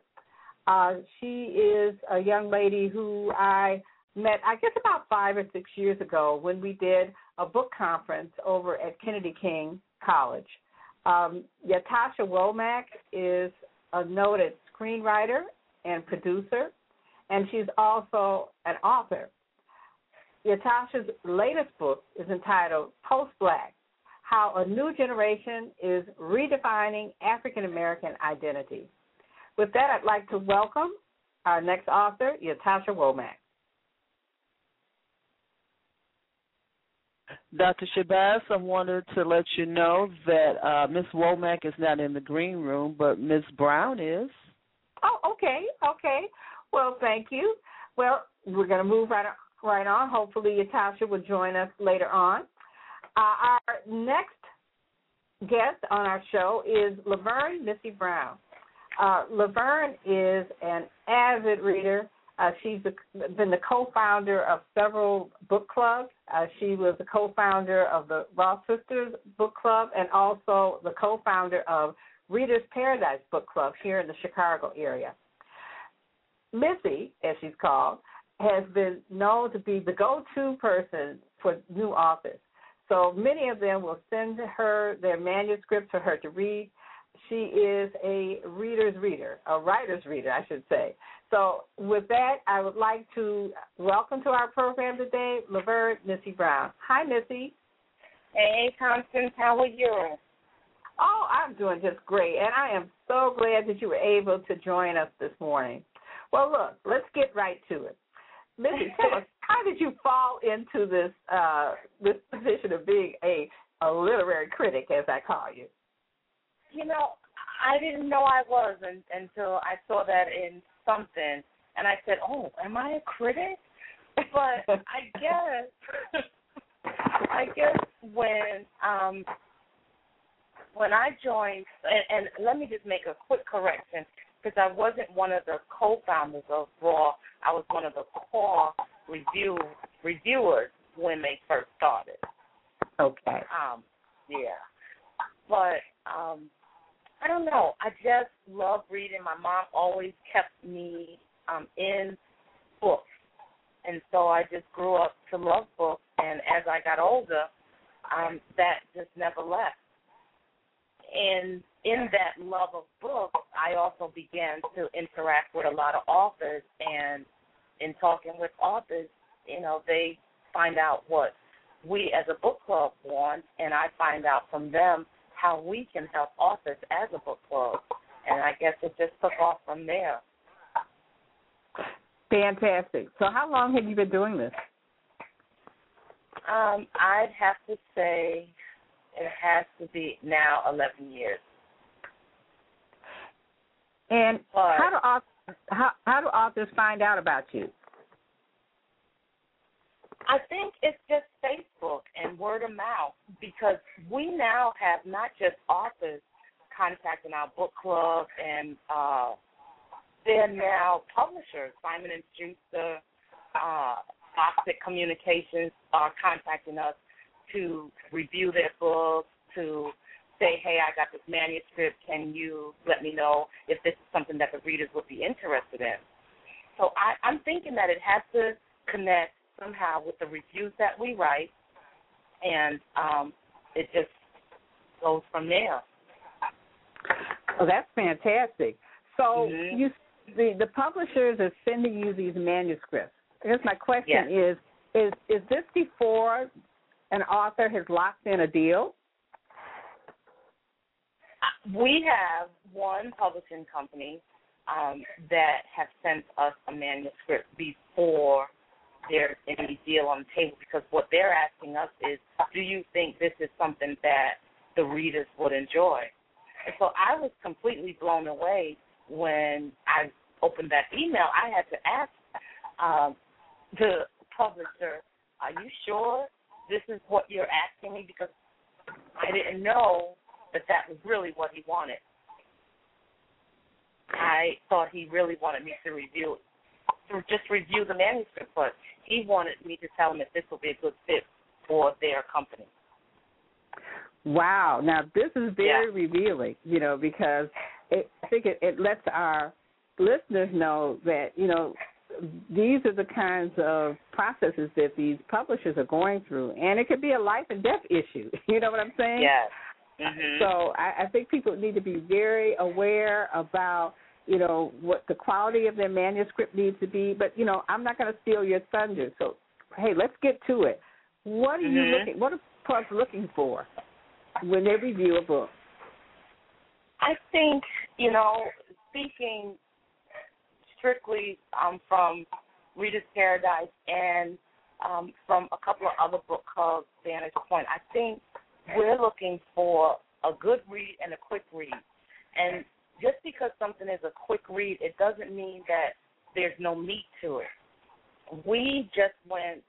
Uh, she is a young lady who I met, I guess, about five or six years ago when we did a book conference over at Kennedy King College. Um, Ytasha Womack is a noted screenwriter and producer, and she's also an author. Ytasha's latest book is entitled Post Black How a New Generation is Redefining African American Identity. With that, I'd like to welcome our next author, Ytasha Womack. Dr. Shabazz, I wanted to let you know that uh, Miss Womack is not in the green room, but Miss Brown is. Oh, okay, okay. Well, thank you. Well, we're going to move right on, right on. Hopefully, Ytasha will join us later on. Uh, our next guest on our show is Lavern Missy Brown. Uh, Lavern is an avid reader. Uh, she's been the co-founder of several book clubs. Uh, she was the co-founder of the RAWSISTAZ Book Club and also the co-founder of Readers Paradise Book Club here in the Chicago area. Missy, as she's called, has been known to be the go-to person for new authors. So many of them will send her their manuscripts for her to read. She is a reader's reader, a writer's reader, I should say. So, with that, I would like to welcome to our program today Lavern Missy Brown. Hi, Missy. Hey, Constance. How are you? Oh, I'm doing just great, and I am so glad that you were able to join us this morning. Well, look, let's get right to it. Missy, tell us how did you fall into this uh, this position of being a a literary critic, as I call you? You know, I didn't know I was un- until I saw that in something, and I said, "Oh, am I a critic?" But I guess, I guess when um when I joined, and, and let me just make a quick correction because I wasn't one of the co-founders of Raw. I was one of the core review reviewers when they first started. Okay. Um, yeah, but um, I don't know. I just love reading. My mom always kept me um in books. And so I just grew up to love books and as I got older, um, that just never left. And in that love of books, I also began to interact with a lot of authors and in talking with authors, you know, they find out what we as a book club want and I find out from them how we can help authors as a book club. And I guess it just took off from there. Fantastic. So, how long have you been doing this? Um, I'd have to say it has to be now 11 years. And But- how do authors, how how do authors find out about you? I think it's just Facebook and word of mouth because we now have not just authors contacting our book club and uh they're now publishers. Simon and Schuster, uh Toxic Communications are contacting us to review their books, to say, Hey, I got this manuscript, can you let me know if this is something that the readers would be interested in? So I, I'm thinking that it has to connect somehow with the reviews that we write, and um, it just goes from there. Oh, that's fantastic. So Mhm. you the the publishers are sending you these manuscripts. I guess my question Yes. is is is this before an author has locked in a deal? We have one publishing company um, that have sent us a manuscript before there's any deal on the table because what they're asking us is, do you think this is something that the readers would enjoy? And so I was completely blown away when I opened that email. I had to ask um, the publisher, are you sure this is what you're asking me? Because I didn't know that that was really what he wanted. I thought he really wanted me to review to just review the manuscript, but he wanted me to tell him if this would be a good fit for their company. Wow. Now this is very Yeah. revealing, you know, because it, I think it, it lets our listeners know that, you know, these are the kinds of processes that these publishers are going through. And it could be a life and death issue. You know what I'm saying? Yes. Mm-hmm. So I, I think people need to be very aware about, you know, what the quality of their manuscript needs to be. But, you know, I'm not going to steal your thunder. So, hey, let's get to it. What are you Mhm. looking, what are clubs looking for when they review a book? I think, you know, speaking strictly um, from Reader's Paradise and um, from a couple of other book clubs' vantage point, I think we're looking for a good read and a quick read. And just because something is a quick read, it doesn't mean that there's no meat to it. We just went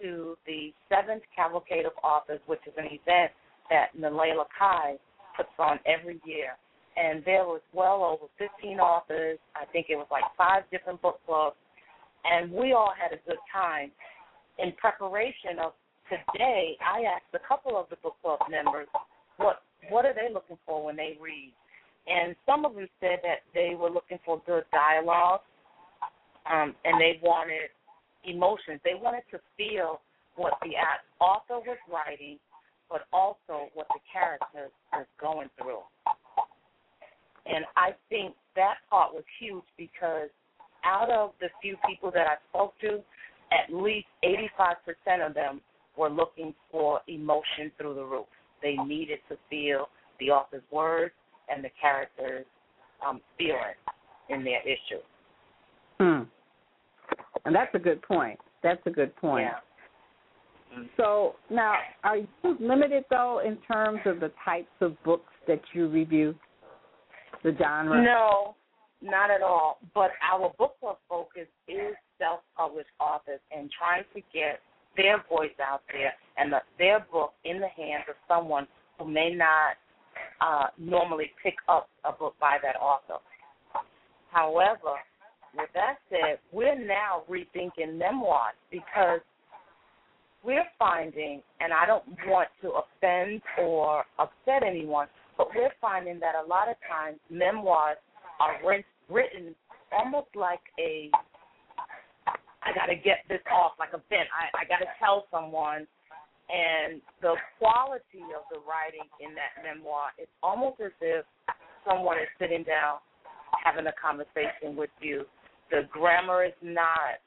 to the seventh Cavalcade of Authors, which is an event that Nalela Kai puts on every year. And there was well over 15 authors. I think it was like five different book clubs. And we all had a good time. In preparation of today, I asked a couple of the book club members what what are they looking for when they read. And some of them said that they were looking for good dialogue, um, and they wanted emotions. They wanted to feel what the author was writing, but also what the character was going through. And I think that part was huge because out of the few people that I spoke to, at least 85% of them were looking for emotion through the roof. They needed to feel the author's words and the character's um, feeling in their issue. Hmm. And that's a good point. That's a good point. Yeah. So now, are you limited though in terms of the types of books that you review, the genre? No, not at all. But our book club focus is self-published authors and trying to get their voice out there and the, their book in the hands of someone who may not uh, normally pick up a book by that author. However, with that said, we're now rethinking memoirs because we're finding, and I don't want to offend or upset anyone, but we're finding that a lot of times memoirs are writ- written almost like a I got to get this off like a vent. I, I got to tell someone. And the quality of the writing in that memoir, it's almost as if someone is sitting down having a conversation with you. The grammar is not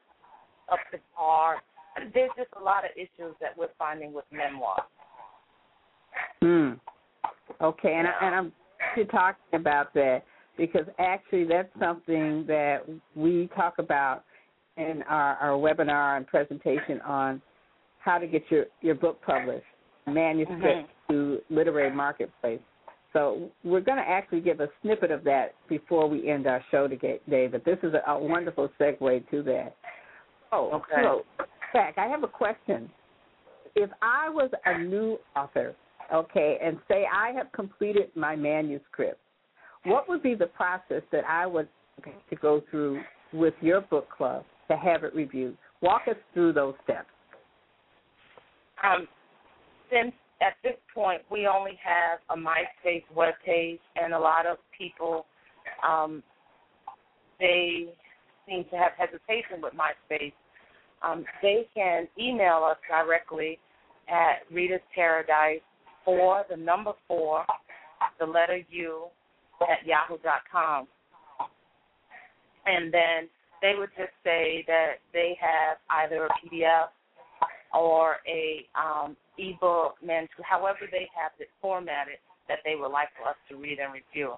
up to par. There's just a lot of issues that we're finding with memoirs. Hmm. Okay, and I, and I'm to talking about that because actually that's something that we talk about in our, our webinar and presentation on how to get your, your book published, manuscript mm-hmm. to literary marketplace. So we're going to actually give a snippet of that before we end our show today, but this is a, a wonderful segue to that. Oh, Okay. so, Zach, I have a question. If I was a new author, okay, and say I have completed my manuscript, what would be the process that I would to go through with your book club to have it reviewed? Walk us through those steps. Um, since at this point we only have a MySpace webpage, and a lot of people, um, they seem to have hesitation with MySpace. Um, they can email us directly at Reader's Paradise for the number four, the letter U, at yahoo.com. And then they would just say that they have either a PDF or a um, ebook manuscript, however they have it formatted that they would like for us to read and review.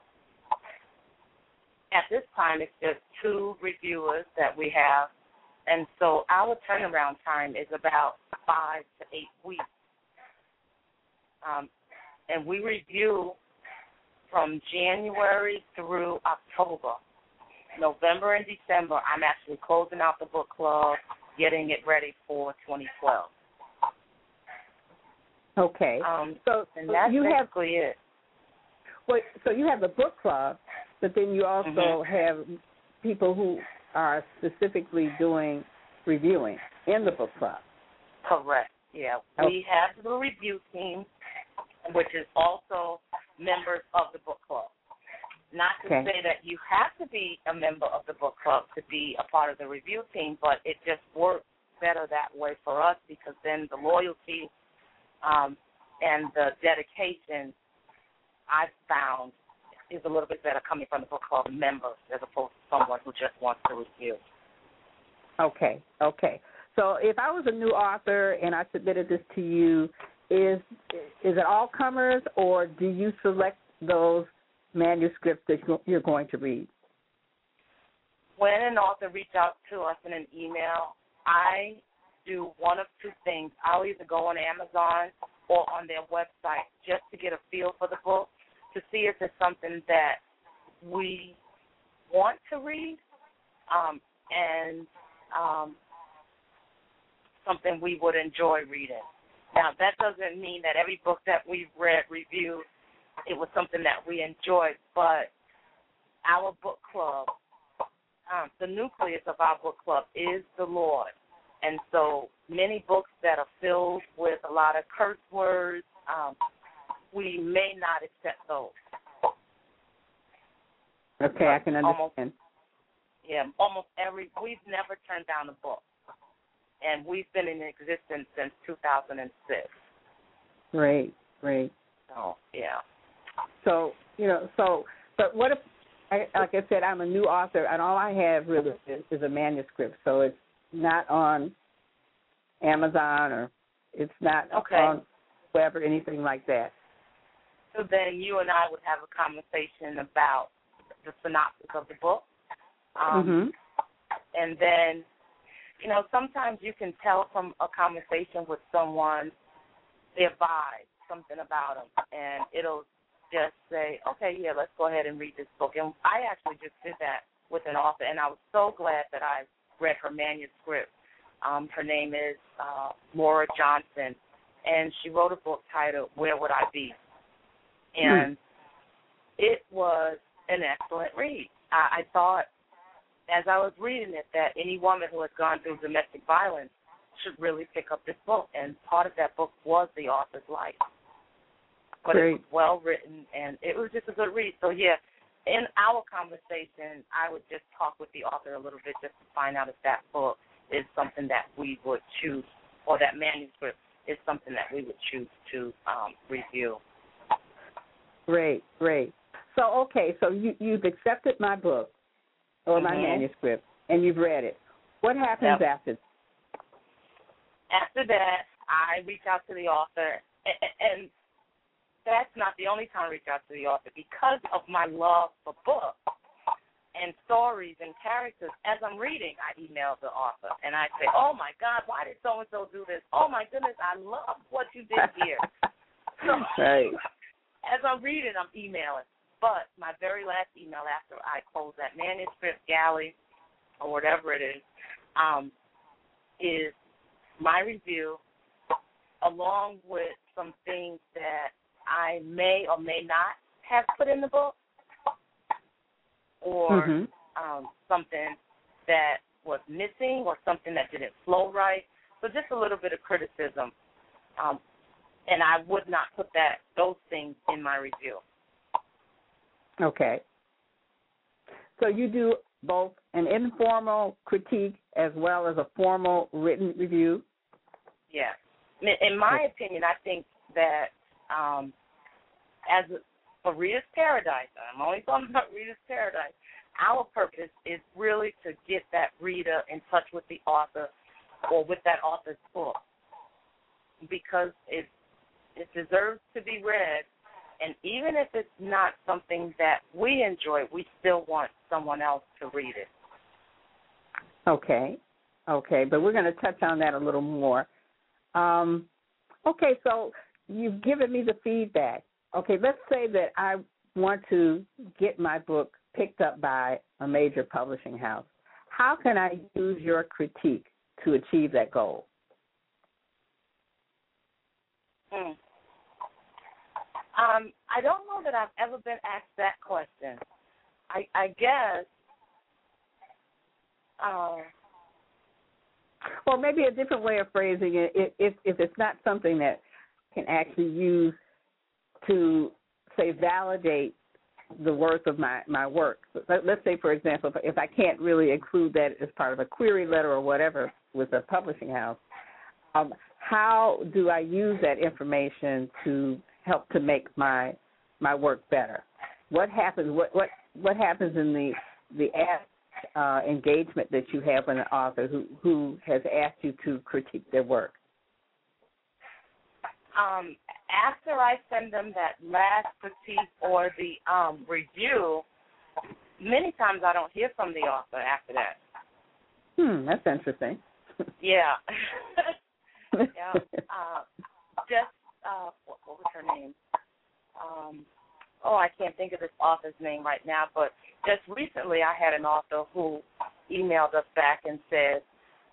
At this time, it's just two reviewers that we have, and so our turnaround time is about five to eight weeks. Um, and we review from January through October. November and December, I'm actually closing out the book club, getting it ready for 2012. Okay. Um, so and that's you have it. well, so you have the book club, but then you also Mhm. have people who are specifically doing reviewing in the book club. Correct. Yeah, Oh. we have the review team, which is also members of the book club. Not to Okay. say that you have to be a member of the book club to be a part of the review team, but it just works better that way for us because then the loyalty um, and the dedication I've found is a little bit better coming from the book club members as opposed to someone who just wants to review. Okay, okay. So if I was a new author and I submitted this to you, is is it all comers or do you select those manuscripts that you're- you're going to read? when an author reaches out to us in an email, I do one of two things. I'll either go on Amazon or on their website just to get a feel for the book to see if it's something that we want to read um, and um, something we would enjoy reading. Now, that doesn't mean that every book that we've read, reviewed, it was something that we enjoyed, but our book club um, the nucleus of our book club is the Lord. And so many books that are filled with a lot of curse words, um, we may not accept those. Okay, I can Almost- understand. Yeah, almost every we've never turned down a book, and we've been in existence since 2006. Great, great. Oh, yeah, So you know, so but what if, I, like I said, I'm a new author and all I have really is, is a manuscript, so it's not on Amazon or it's not Okay. on web or anything like that. so then you and I would have a conversation about the synopsis of the book. Um, hmm and then you know sometimes you can tell from a conversation with someone their vibe something about them and it'll just say okay yeah let's go ahead and read this book and i actually just did that with an author and i was so glad that i read her manuscript um her name is uh laura johnson and she wrote a book titled where would i be and it was an excellent read i, I thought as I was reading it that any woman who has gone through domestic violence should really pick up this book. And part of that book was the author's life. But it was well written and it was just a good read. So yeah, in our conversation, I would just talk with the author a little bit just to find out if that book is something that we would choose or that manuscript is something that we would choose to um, review. Great, great. So okay, so you you've accepted my book or my Mhm. manuscript and you've read it. What happens Yep. after? After that, I reach out to the author, a- a- and that's not the only time I reach out to the author because of my love for books and stories and characters. As I'm reading, I email the author and I say, "Oh my God, why did so and so do this? Oh my goodness, I love what you did here." So, right. as I'm reading, I'm emailing. But my very last email after I close that manuscript galley or whatever it is, um, is my review along with some things that I may or may not have put in the book or Mhm. um, something that was missing or something that didn't flow right. So just a little bit of criticism. Um, and I would not put that those things in my review. Okay. So you do both an informal critique as well as a formal written review? Yeah. In my opinion, I think that um, as a, Reader's Paradise, I'm only talking about Reader's Paradise, our purpose is really to get that reader in touch with the author or with that author's book because it it deserves to be read and even if it's not something that we enjoy, we still want someone else to read it. Okay. Okay, but we're going to touch on that a little more. Um, okay, so you've given me the feedback. Okay, let's say that I want to get my book picked up by a major publishing house. How can I use your critique to achieve that goal? Hmm. Um, I don't know that I've ever been asked that question. I, I guess Uh, or maybe a different way of phrasing it, if, if if it's not something that can actually use to say validate the worth of my my work. Let's say, for example, if I can't really include that as part of a query letter or whatever with a publishing house, um, how do I use that information to help to make my my work better? What happens? What what what happens in the the uh, engagement that you have with an author who who has asked you to critique their work? Um, after I send them that last critique or the um, review, many times I don't hear from the author after that. Hmm, that's interesting. yeah. yeah. Uh, just uh, what, what was her name? Um, oh, I can't think of this author's name right now, but just recently I had an author who emailed us back and said,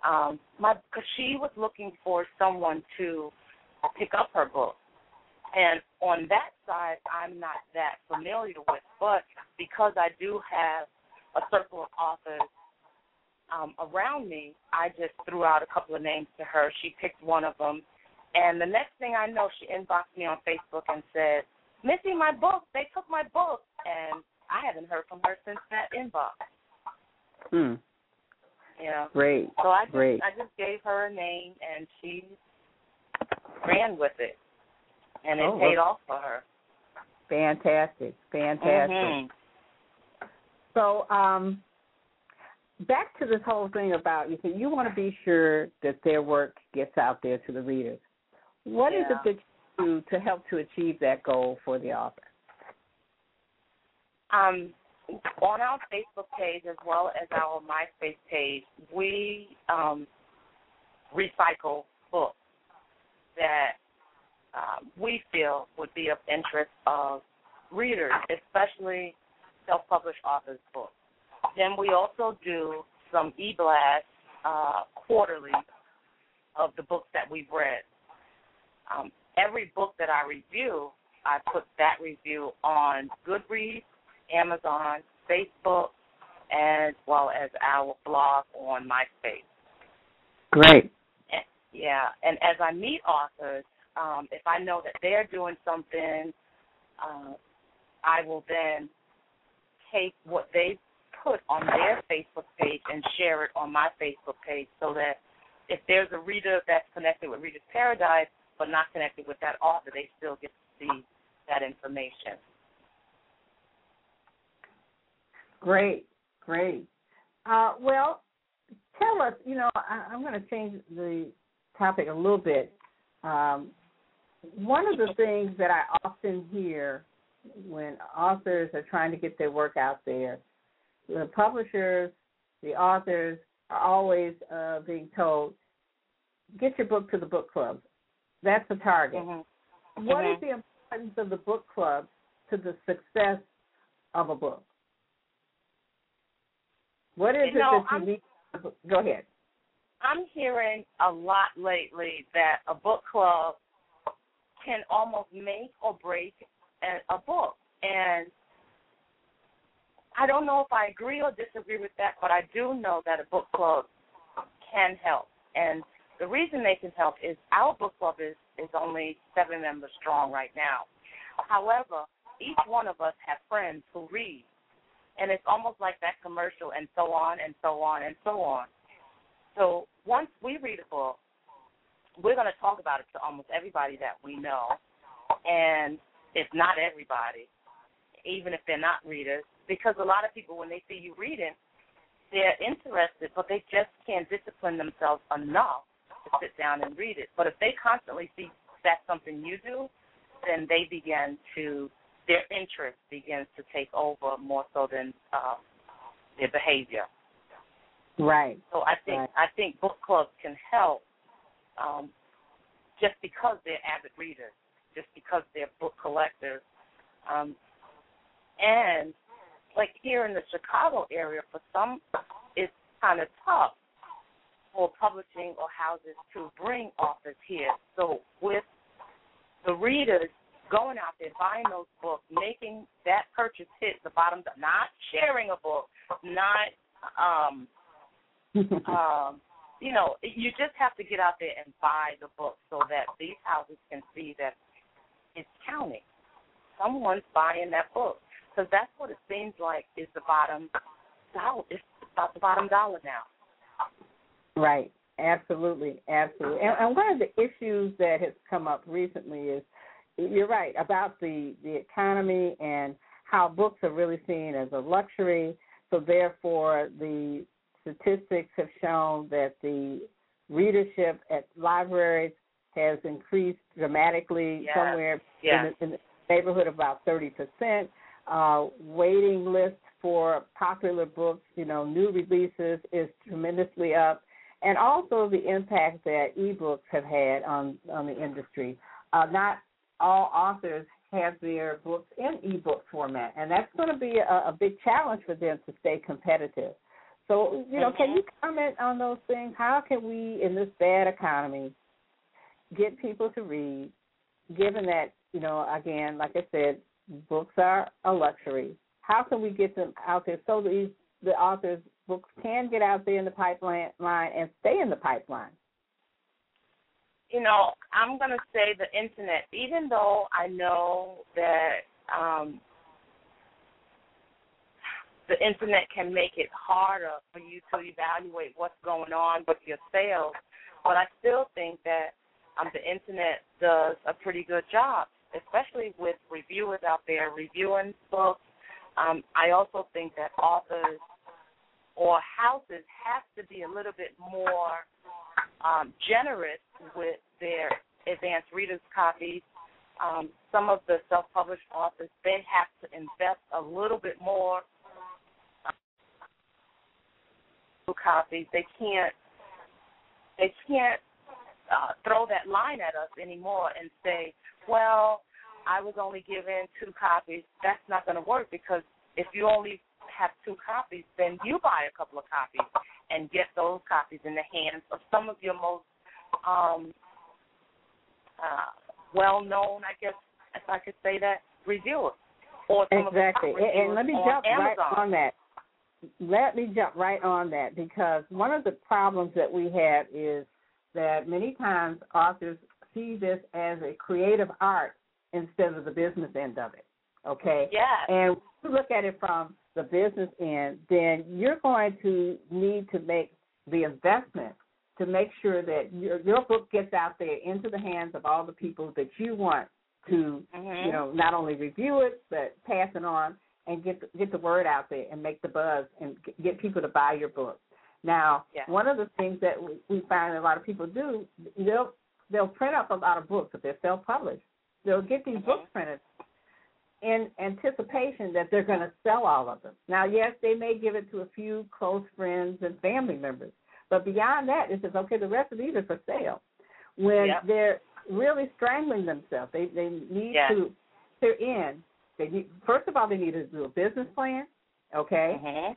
um, my, cause she was looking for someone to pick up her book. And on that side, I'm not that familiar with, but because I do have a circle of authors um, around me, I just threw out a couple of names to her. She picked one of them, and the next thing I know, she inboxed me on Facebook and said, "Missy, my book. They took my book." And I haven't heard from her since that inbox. Hmm. Yeah. Great. So I just Great. I just gave her a name and she ran with it, and it Oh, paid well- off for her. Fantastic. Fantastic. Mhm. So, um, back to this whole thing about you said you want to be sure that their work gets out there to the readers. What is Yeah. it that you do to help to achieve that goal for the author? Um, on our Facebook page as well as our MySpace page, we um, recycle books that uh, we feel would be of interest of readers, especially self-published authors' books. Then we also do some e-blasts uh, quarterly of the books that we've read. Um, every book that I review, I put that review on Goodreads, Amazon, Facebook, as well as our blog on MySpace. Great. Yeah, and as I meet authors, um, if I know that they're doing something, uh, I will then take what they put on their Facebook page and share it on my Facebook page so that if there's a reader that's connected with Reader's Paradise but not connected with that author, they still get to see that information. Great, great. Uh, well, tell us. You know, I, I'm going to change the topic a little bit. Um, one of the things that I often hear when authors are trying to get their work out there, the publishers, the authors are always uh, being told, "Get your book to the book clubs." That's the target. Mm-hmm. What is Mhm. the importance of the book club to the success of a book? What is You it know, that you I'm- need? Go ahead. I'm hearing a lot lately that a book club can almost make or break a, a book. And I don't know if I agree or disagree with that, but I do know that a book club can help. And the reason they can help is our book club is, is only seven members strong right now. However, each one of us have friends who read. And it's almost like that commercial and so on and so on and so on. So once we read a book, we're going to talk about it to almost everybody that we know, and if not everybody, even if they're not readers, because a lot of people, when they see you reading, they're interested, but they just can't discipline themselves enough to sit down and read it. But if they constantly see that's something you do, then they begin to their interest begins to take over more so than uh, their behavior. Right. So I think Right. I think book clubs can help um, just because they're avid readers, just because they're book collectors, um, and like here in the Chicago area, for some, it's kind of tough for publishing or houses to bring authors here. So with the readers going out there buying those books, making that purchase hit the bottom, not sharing a book, not um, um, you know, you just have to get out there and buy the book so that these houses can see that it's counting. Someone's buying that book because that's what it seems like is the bottom dollar. It's about the bottom dollar now. Right. Absolutely. Absolutely. And, and one of the issues that has come up recently is you're right about the the economy and how books are really seen as a luxury. So therefore, the statistics have shown that the readership at libraries has increased dramatically, yeah. somewhere yeah. in, the, in the neighborhood of about thirty percent. Uh, waiting lists for popular books, you know, new releases is tremendously up, and also the impact that ebooks have had on on the industry. Uh, not all authors have their books in ebook format, and that's going to be a, a big challenge for them to stay competitive. So, you know, can you comment on those things? How can we, in this bad economy, get people to read, given that, you know, again, like I said, books are a luxury. How can we get them out there so these the authors' books can get out there in the pipeline and stay in the pipeline? You know, I'm going to say the internet, even though I know that um, the internet can make it harder for you to evaluate what's going on with your sales, but I still think that um, the internet does a pretty good job, especially with reviewers out there reviewing books. Um, I also think that authors or houses have to be a little bit more um, generous with their advanced readers copies. Um, some of the self-published authors they have to invest a little bit more uh, copies. They can't they can't uh, throw that line at us anymore and say, "Well, I was only given two copies." That's not going to work because if you only have two copies, then you buy a couple of copies and get those copies in the hands of some of your most um, uh, well-known, I guess, if I could say that, reviewers. Or some exactly. Of the and, and let me jump Amazon. right on that. Let me jump right on that because one of the problems that we have is that many times authors see this as a creative art instead of the business end of it. Okay? Yeah. And you look at it from the business end, then you're going to need to make the investment to make sure that your your book gets out there into the hands of all the people that you want to, mm-hmm. you know, not only review it but pass it on and get the, get the word out there and make the buzz and get people to buy your book. Now, yeah. one of the things that we, find a lot of people do, they'll they'll print up a lot of books if they're self-published. They'll get these books printed in anticipation that they're going to sell all of them. Now, yes, they may give it to a few close friends and family members, but beyond that, it says, okay, the rest of these are for sale. When yep. they're really strangling themselves, they they need yeah. to they're in. They need, first of all, they need to do a business plan, okay? Mm-hmm.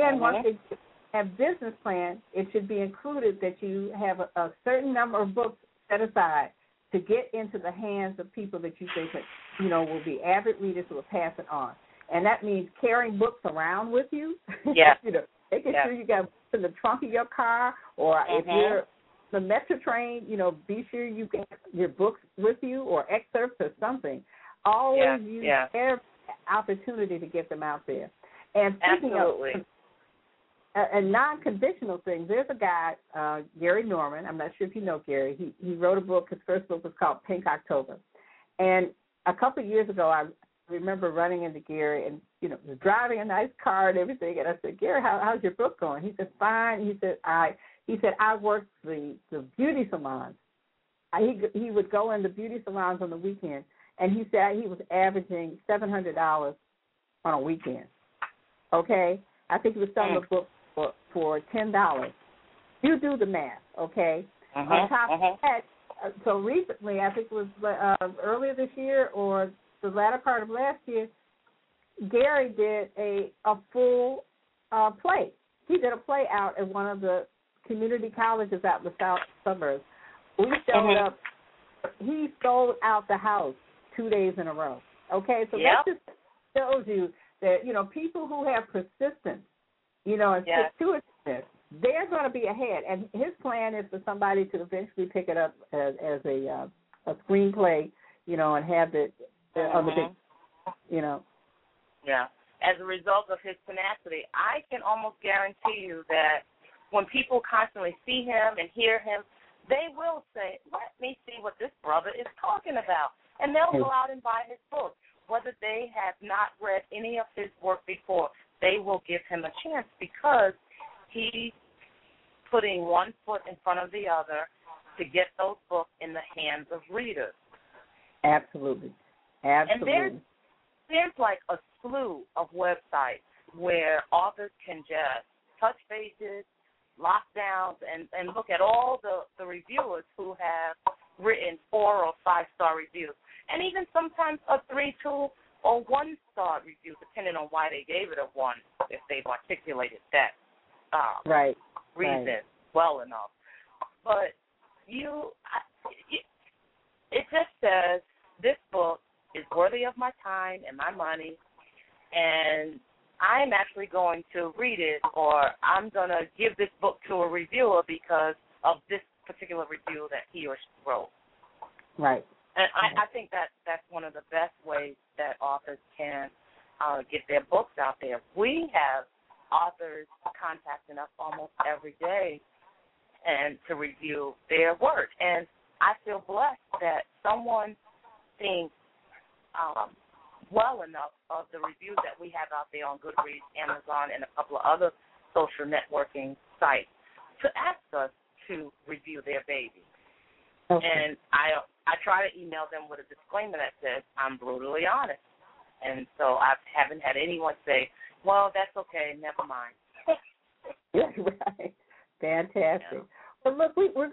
And mm-hmm. once they have business plan, it should be included that you have a, a certain number of books set aside to get into the hands of people that you think that you know will be avid readers who will pass it on. And that means carrying books around with you. Yeah. you know, making yeah. sure you got books in the trunk of your car, or mm-hmm. if you're the metro train, you know, be sure you get your books with you or excerpts or something. Always yeah. use yeah. every opportunity to get them out there. And speaking Absolutely. of a, a non-conventional things, There's a guy, uh, Gary Norman. I'm not sure if you know Gary. He he wrote a book. His first book was called Pink October, and a couple of years ago, I remember running into Gary and you know was driving a nice car and everything. And I said, Gary, how, how's your book going? He said, fine. He said, I he said I work the the beauty salons. I, he he would go in the beauty salons on the weekend, and he said he was averaging seven hundred dollars on a weekend. Okay, I think he was selling Mm. a book for for ten dollars. You do the math, okay? Uh-huh, On top uh-huh. of that, uh, so recently, I think it was uh, earlier this year or the latter part of last year, Gary did a a full uh, play. He did a play out at one of the community colleges out in the south suburbs. We showed Mhm. up. He sold out the house two days in a row. Okay, so Yep. that just shows you that you know people who have persistence, you know, and Yes. stick to it, they're going to be ahead. And his plan is for somebody to eventually pick it up as, as a uh, a screenplay, you know, and have it uh, on the big, Mm-hmm. you know. Yeah. As a result of his tenacity, I can almost guarantee you that when people constantly see him and hear him, they will say, "Let me see what this brother is talking about," and they'll go out and buy his book, whether they have not read any of his work before. They will give him a chance because he's putting one foot in front of the other to get those books in the hands of readers. Absolutely, And absolutely. there's there's like a slew of websites where authors can just touch bases, lockdowns, and and look at all the the reviewers who have written four or five star reviews, and even sometimes a three, two, or one star review, depending on why they gave it a one, if they've articulated that uh, right. reason Right. well enough. But you, I, it, it just says this book is worthy of my time and my money, and I'm actually going to read it, or I'm going to give this book to a reviewer because of this particular review that he or she wrote. Right. And I, I think that that's one of the best ways that authors can uh, get their books out there. We have authors contacting us almost every day and to review their work. And I feel blessed that someone thinks um, well enough of the reviews that we have out there on Goodreads, Amazon, and a couple of other social networking sites to ask us to review their baby. Okay. And I I try to email them with a disclaimer that says I'm brutally honest. And so I haven't had anyone say, "Well, that's okay, never mind." right. Fantastic. Well, look, we we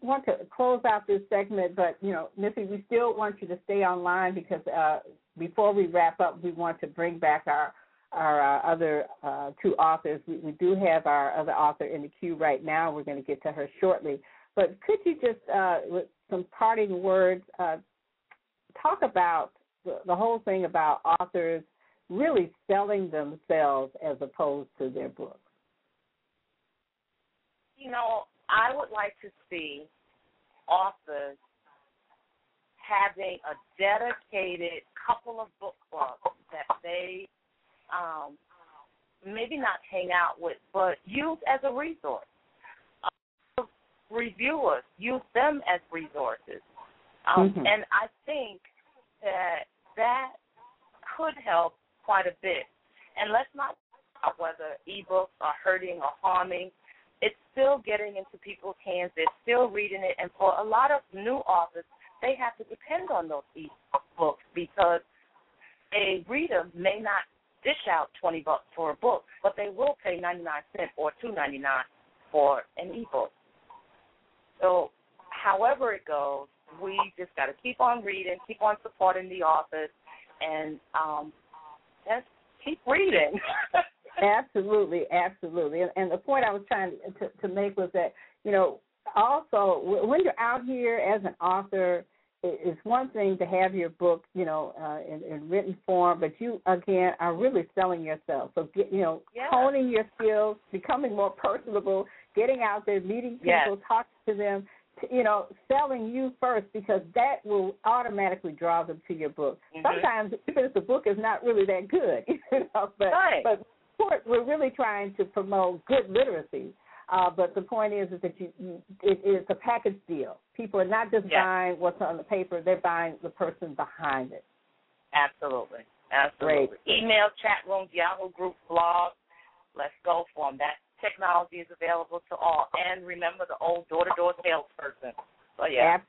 want to close out this segment, but you know, Missy, we still want you to stay online because uh, before we wrap up, we want to bring back our our uh, other uh, two authors. We, we do have our other author in the queue right now. We're going to get to her shortly. But could you just, uh, with some parting words, uh, talk about the, the whole thing about authors really selling themselves as opposed to their books? You know, I would like to see authors having a dedicated couple of book clubs that they um, maybe not hang out with, but use as a resource. Reviewers use them as resources, um, Mhm. and I think that that could help quite a bit. And let's not talk about whether ebooks are hurting or harming. It's still getting into people's hands. They're still reading it, and for a lot of new authors, they have to depend on those ebooks because a reader may not dish out twenty bucks for a book, but they will pay ninety nine cents or two ninety nine for an ebook. So, however it goes, we just got to keep on reading, keep on supporting the authors, and um, just keep reading. Absolutely, absolutely. And, and the point I was trying to, to make was that, you know, also when you're out here as an author, it's one thing to have your book, you know, uh, in, in written form, but you again are really selling yourself. So, get, you know, Yeah. honing your skills, becoming more personable, getting out there, meeting people, Yes. talking to them, you know, selling you first because that will automatically draw them to your book. Mhm. Sometimes even if the book is not really that good, you know, but Right. but we're really trying to promote good literacy. Uh, but the point is, is that you, you it is a package deal. People are not just Yeah. buying what's on the paper; they're buying the person behind it. Absolutely. Absolutely. Email, chat rooms, Yahoo group, blog. Let's go for them. That technology is available to all. And remember the old door to door salesperson. So, yeah. Ab-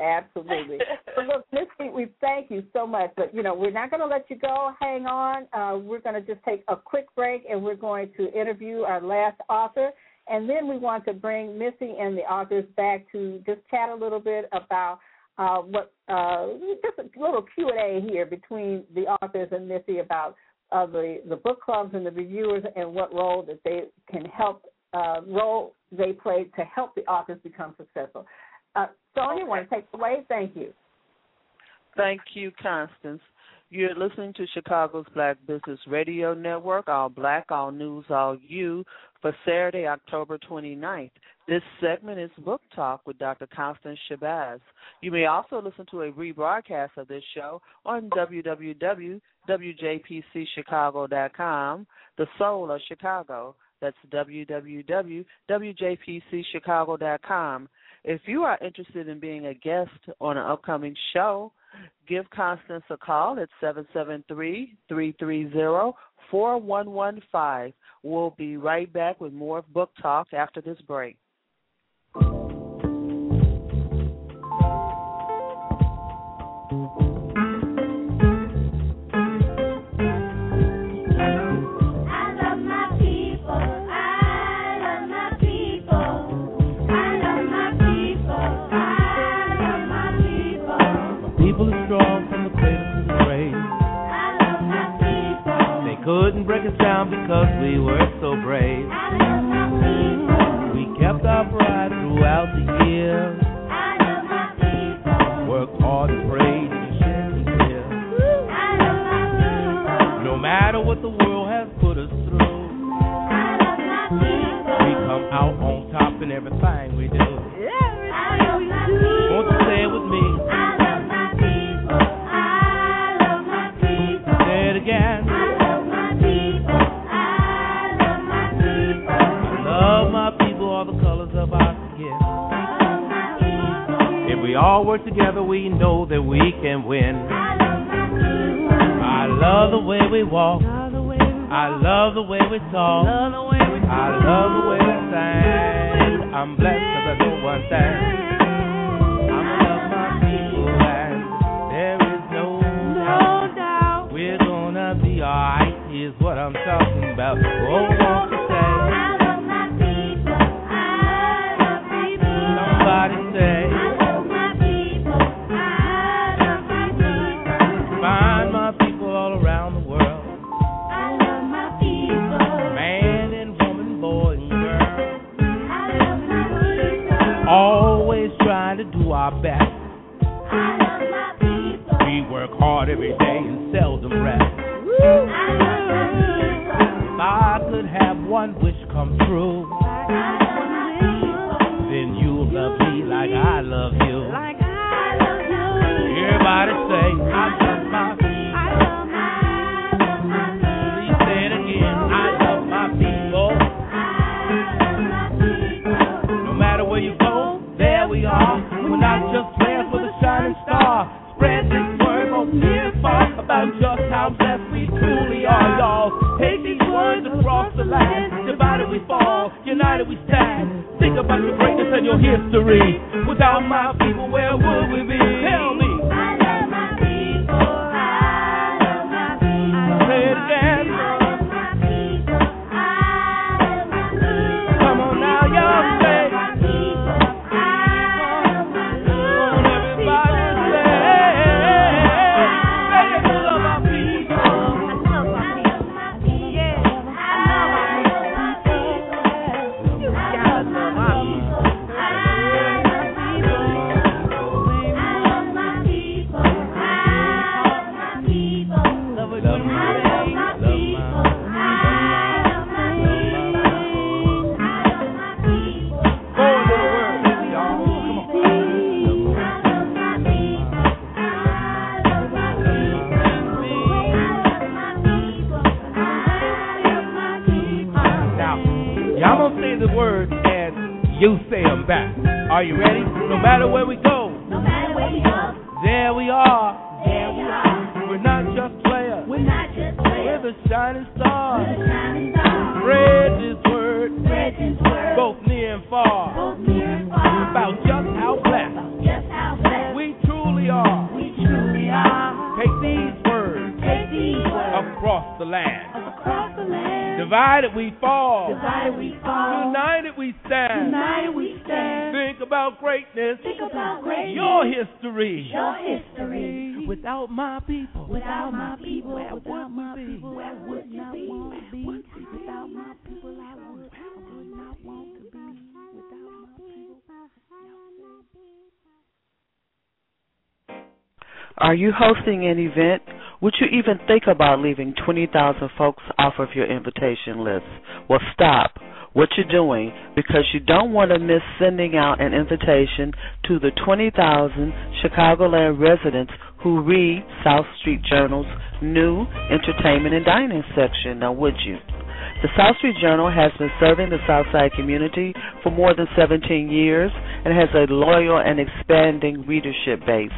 Absolutely. so look, Missy, we thank you so much, but you know we're not going to let you go. Hang on. Uh, we're going to just take a quick break, and we're going to interview our last author, and then we want to bring Missy and the authors back to just chat a little bit about uh, what uh, just a little Q and A here between the authors and Missy about uh, the the book clubs and the reviewers and what role that they can help uh, role they play to help the authors become successful. Uh, Sonja, want to take away? Thank you. Thank you, Constance. You're listening to Chicago's Black Business Radio Network, All Black, All News, All You, for Saturday, October 29th. This segment is Book Talk with Dr. Constance Shabazz. You may also listen to a rebroadcast of this show on www.wjpcchicago.com, The Soul of Chicago. That's www.wjpcchicago.com. If you are interested in being a guest on an upcoming show, give Constance a call at 773-330-4115. We'll be right back with more book talk after this break. Couldn't break us down because we were so brave. We kept our pride throughout the years. Worked hard and prayed to shed some tears. No matter what the world has put us through, we come out on top in everything we do. Won't you say it with me? All work together, we know that we can win. I love the way we walk. I love the way we talk. I love the way we sing. I'm blessed because I know one thing. I'ma love my people and there is no doubt we're gonna be alright. Here's what I'm talking about. Oh, come true, Are you hosting an event Would you even think about leaving 20,000 folks off of your invitation list? Well, stop what you're doing because you don't want to miss sending out an invitation to the 20,000 Chicagoland residents who read South Street Journal's new entertainment and dining section. Now, would you? The South Street Journal has been serving the Southside community for more than 17 years and has a loyal and expanding readership base.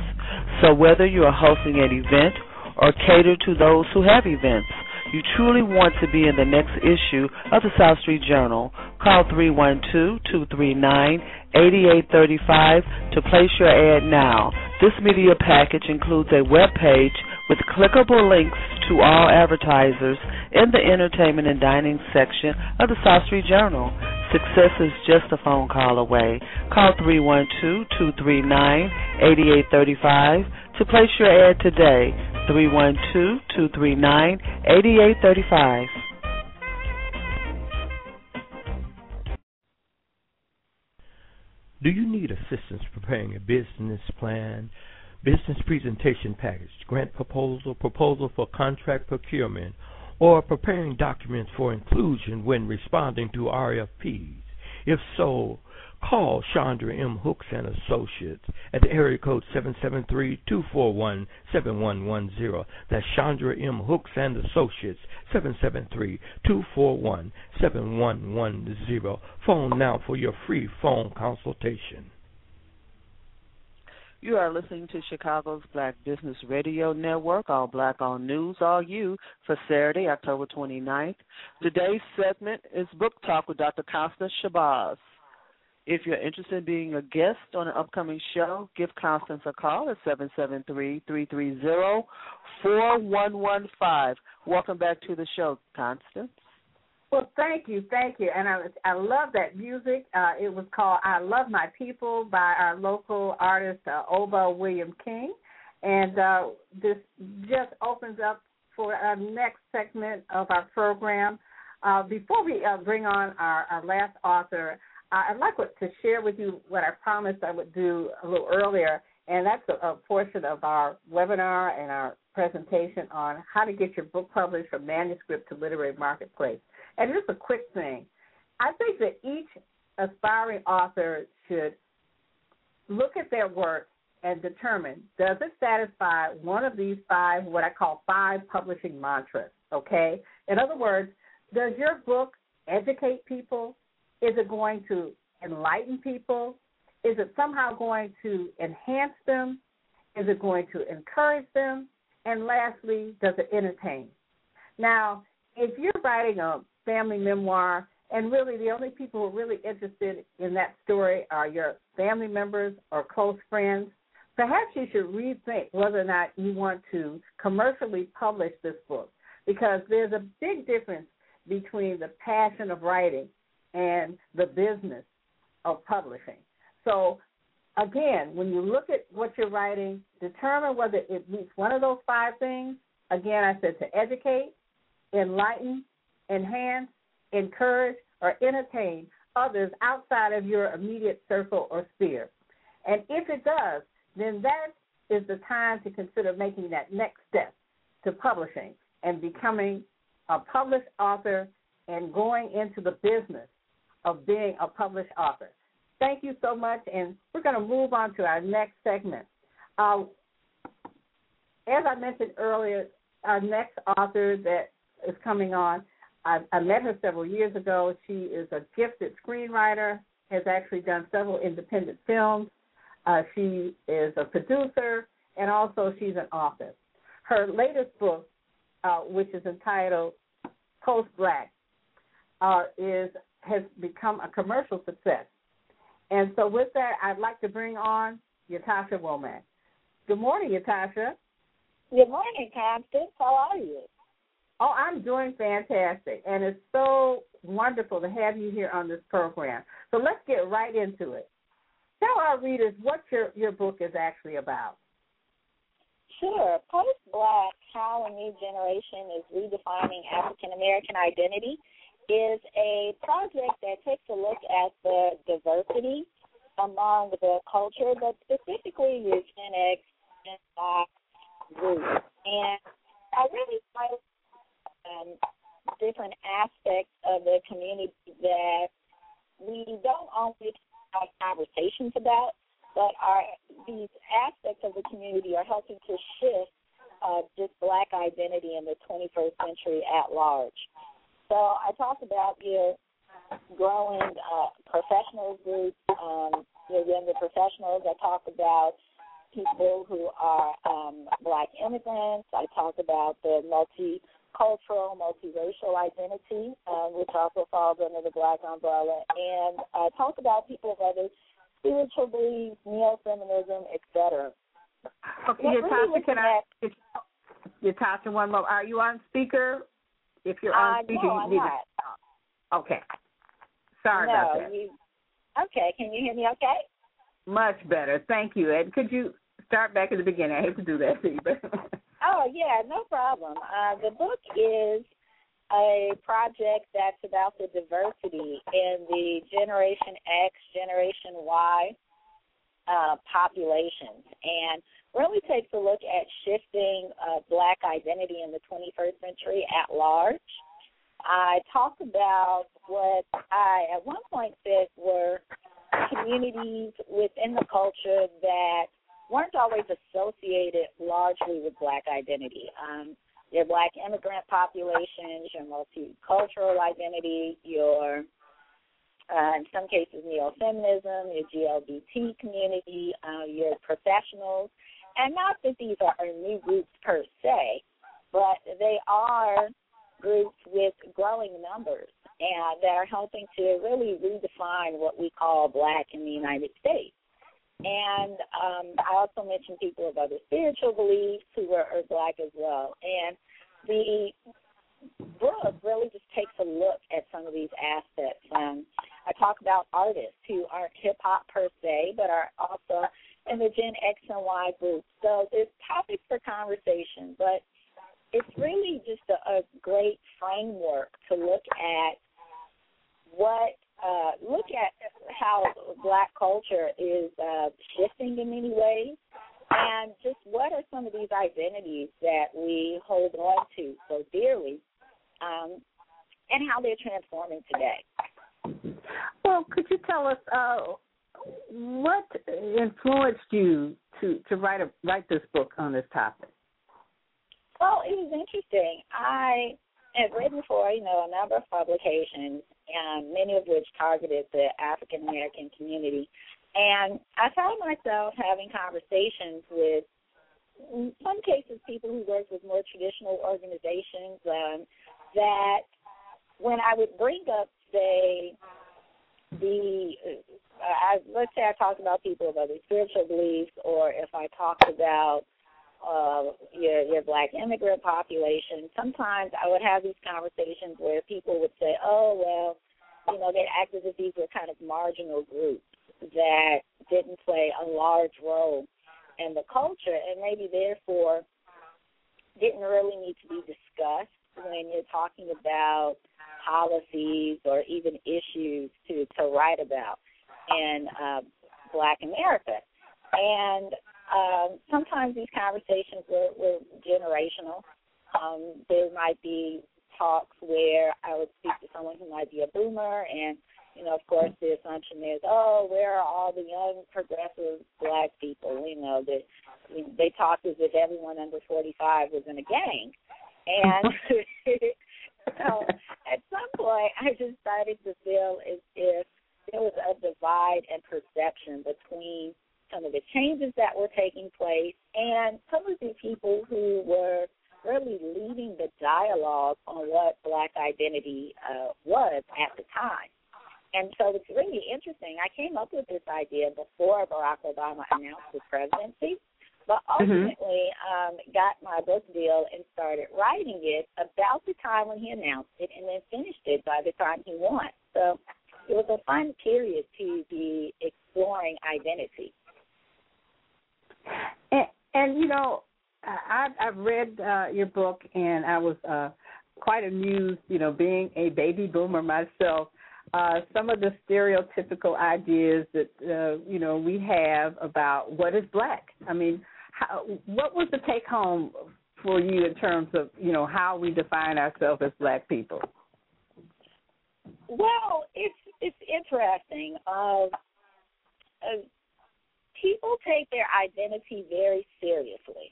So, whether you are hosting an event or cater to those who have events, you truly want to be in the next issue of the South Street Journal, call 312-239-8835 to place your ad now. This media package includes a web page with clickable links to all advertisers in the entertainment and dining section of the South Street Journal. Success is just a phone call away. Call 312-239-8835 to place your ad today. 312-239-8835. Do you need assistance preparing a business plan, business presentation package, grant proposal, proposal for contract procurement, or preparing documents for inclusion when responding to RFPs? If so, Call Chandra M. Hooks and Associates at the area code 773-241-7110. That's Chandra M. Hooks and Associates, 773-241-7110. Phone now for your free phone consultation. You are listening to Chicago's Black Business Radio Network, all black all news, all you, for Saturday, October 29th. Today's segment is Book Talk with Dr. Constance Shabazz. If you're interested in being a guest on an upcoming show, give Constance a call at 773-330-4115. Welcome back to the show, Constance. Well, thank you, thank you, and I I love that music. Uh, it was called "I Love My People" by our local artist uh, Oba William King, and uh, this just opens up for our next segment of our program. Uh, before we uh, bring on our, our last author, I'd like to share with you what I promised I would do a little earlier, and that's a, a portion of our webinar and our presentation on how to get your book published from manuscript to literary marketplace. And just a quick thing. I think that each aspiring author should look at their work and determine does it satisfy one of these five, what I call five publishing mantras, okay? In other words, does your book educate people? Is it going to enlighten people? Is it somehow going to enhance them? Is it going to encourage them? And lastly, does it entertain? Now, if you're writing a family memoir, and really the only people who are really interested in that story are your family members or close friends, perhaps you should rethink whether or not you want to commercially publish this book because there's a big difference between the passion of writing and the business of publishing. So, again, when you look at what you're writing, determine whether it meets one of those five things. Again, I said to educate, enlighten, enhance, encourage, or entertain others outside of your immediate circle or sphere. And if it does, then that is the time to consider making that next step to publishing and becoming a published author and going into the business of being a published author. Thank you so much, and we're going to move on to our next segment. Uh, as I mentioned earlier, our next author that is coming on, I, I met her several years ago. She is a gifted screenwriter, has actually done several independent films. Uh, she is a producer, and also she's an author. Her latest book, uh, which is entitled Post Black, uh, is has become a commercial success. And so, with that, I'd like to bring on Ytasha Womack. Good morning, Ytasha. Good morning, Constance. How are you? Oh, I'm doing fantastic, and it's so wonderful to have you here on this program. So let's get right into it. Tell our readers what your your book is actually about. Sure. Post Black: How a New Generation is Redefining African American Identity is a project that takes a look at the diversity among the culture, but specifically eugenics and black groups. And I really like um, different aspects of the community that we don't always have conversations about, but are these aspects of the community are helping to shift uh, just black identity in the 21st century at large. So I talked about your growing uh, professional group, um, your younger professionals. I talk about people who are um, black immigrants. I talk about the multicultural, multiracial identity, um, which also falls under the black umbrella. And I talk about people of other spiritual beliefs, neo-feminism, etc. Okay, Ytasha, can I? Ytasha, one more. Are you on speaker? If you're on uh, speaker, no, you I'm need not. to. Okay. Sorry no, about that. You, okay, can you hear me okay? Much better. Thank you. And could you start back at the beginning? I hate to do that to you, but. oh, yeah, no problem. Uh, the book is a project that's about the diversity in the Generation X, Generation Y uh, populations, and really takes a look at shifting uh, Black identity in the 21st century at large. I talk about what I at one point said were communities within the culture that weren't always associated largely with Black identity. Um, your Black immigrant populations, your multicultural identity, your uh, in some cases neo-feminism, your GLBT community, uh, your professionals, and not that these are new groups per se, but they are groups with growing numbers and that are helping to really redefine what we call black in the United States. And um, I also mentioned people of other spiritual beliefs who are, black as well. And the book really just takes a look at some of these aspects. Um, I talk about artists who aren't hip hop per se, but are also in the Gen X and Y group. So there's topics for conversation, but it's really just a, a great framework to look at what uh, look at how black culture is uh, shifting in many ways, and just what are some of these identities that we hold on to so dearly, um, and how they're transforming today. Well, could you tell us uh, what influenced you to to write a write this book on this topic? Well, it was interesting. I had written for you know a number of publications, and many of which targeted the African American community, and I found myself having conversations with, in some cases, people who worked with more traditional organizations. Um, that when I would bring up, say, the uh, I, let's say I talked about people of other spiritual beliefs, or if I talked about uh, your your black immigrant population, sometimes I would have these conversations where people would say, "Oh well, you know, they act as if these were kind of marginal groups that didn't play a large role in the culture, and maybe therefore didn't really need to be discussed when you're talking about policies or even issues to to write about in uh, Black America. And um, sometimes these conversations were, were generational. Um, there might be talks where I would speak to someone who might be a boomer, and you know, of course, the assumption is, oh, where are all the young progressive black people? You know, that they talk as if everyone under 45 was in a gang, and so at some point, I just started to feel as if there was a divide in perception between some of the changes that were taking place and some of the people who were really leading the dialogue on what black identity uh, was at the time. And so it's really interesting. I came up with this idea before Barack Obama announced his presidency, but Mm-hmm. ultimately um, got my book deal and started writing it about the time when he announced it and then finished it by the time he won. So it was a fun period to be exploring identity. And, and you know, I, I've read uh, your book, and I was uh, quite amused. You know, being a baby boomer myself, uh, some of the stereotypical ideas that uh, you know we have about what is black. I mean, how, what was the take home for you in terms of you know how we define ourselves as black people? Well, it's it's interesting. Uh, uh, people take their identity very seriously.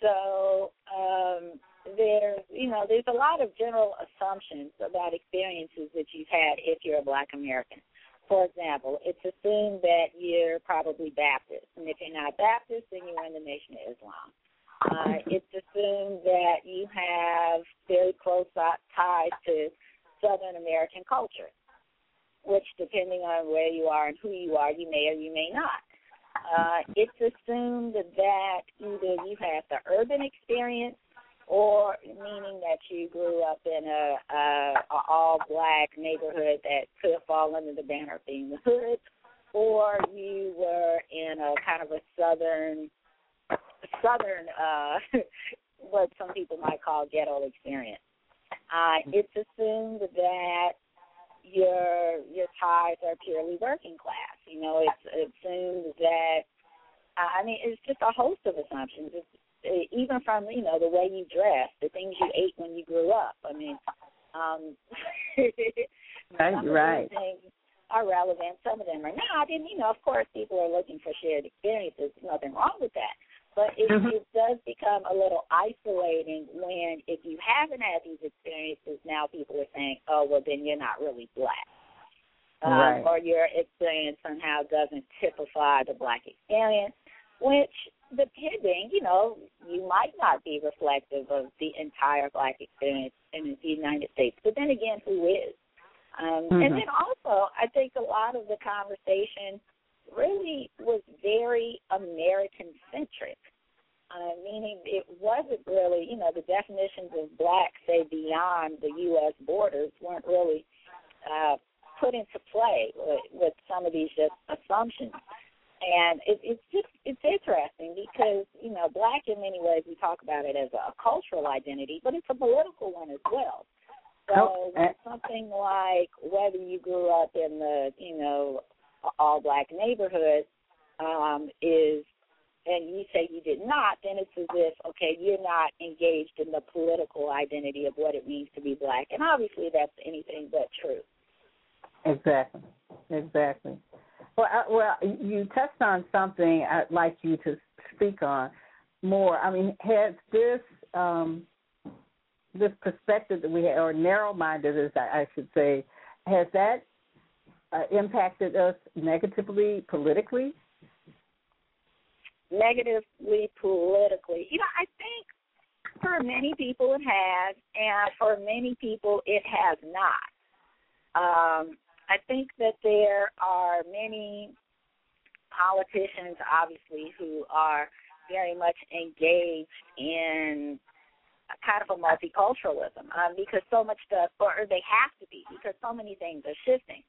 So um, there's you know there's a lot of general assumptions about experiences that you've had if you're a Black American. For example, it's assumed that you're probably Baptist, and if you're not Baptist, then you're in the Nation of Islam. Uh, it's assumed that you have very close ties to Southern American culture, which, depending on where you are and who you are, you may or you may not. Uh, it's assumed that either you have the urban experience or meaning that you grew up in a, a, a all black neighborhood that could fall under the banner of being the hood, or you were in a kind of a southern southern uh what some people might call ghetto experience. Uh it's assumed that your your ties are purely working class. You know, it's assumed that I mean, it's just a host of assumptions. It's even from you know the way you dress, the things you ate when you grew up. I mean, um, right, some right. Things are relevant. Some of them are not. And you know, of course, people are looking for shared experiences. There's nothing wrong with that. But it, Mm-hmm. it does become a little isolating when, if you haven't had these experiences, now people are saying, "Oh, well, then you're not really black." Um, Right. or your experience somehow doesn't typify the black experience, which depending, you know, you might not be reflective of the entire black experience in the United States. But then again, who is? Um, Mhm. And then also, I think a lot of the conversation really was very American centric. Uh, meaning it wasn't really, you know, the definitions of black, say, beyond the U.S. borders weren't really uh, put into play with, with some of these just assumptions. And it, it's just it's interesting because you know black in many ways we talk about it as a cultural identity, but it's a political one as well. So Oh, when something like whether you grew up in the you know all black neighborhood um, is, and you say you did not, then it's as if okay you're not engaged in the political identity of what it means to be black, and obviously that's anything but true. Exactly. Exactly. Well, I, well, you touched on something I'd like you to speak on more. I mean, has this um, this perspective that we have, or narrow-mindedness, I, I should say, has that uh, impacted us negatively politically? negatively politically. You know, I think for many people it has, and for many people it has not. Um, I think that there are many politicians, obviously, who are very much engaged in a kind of a multiculturalism um, because so much stuff, or they have to be, because so many things are shifting.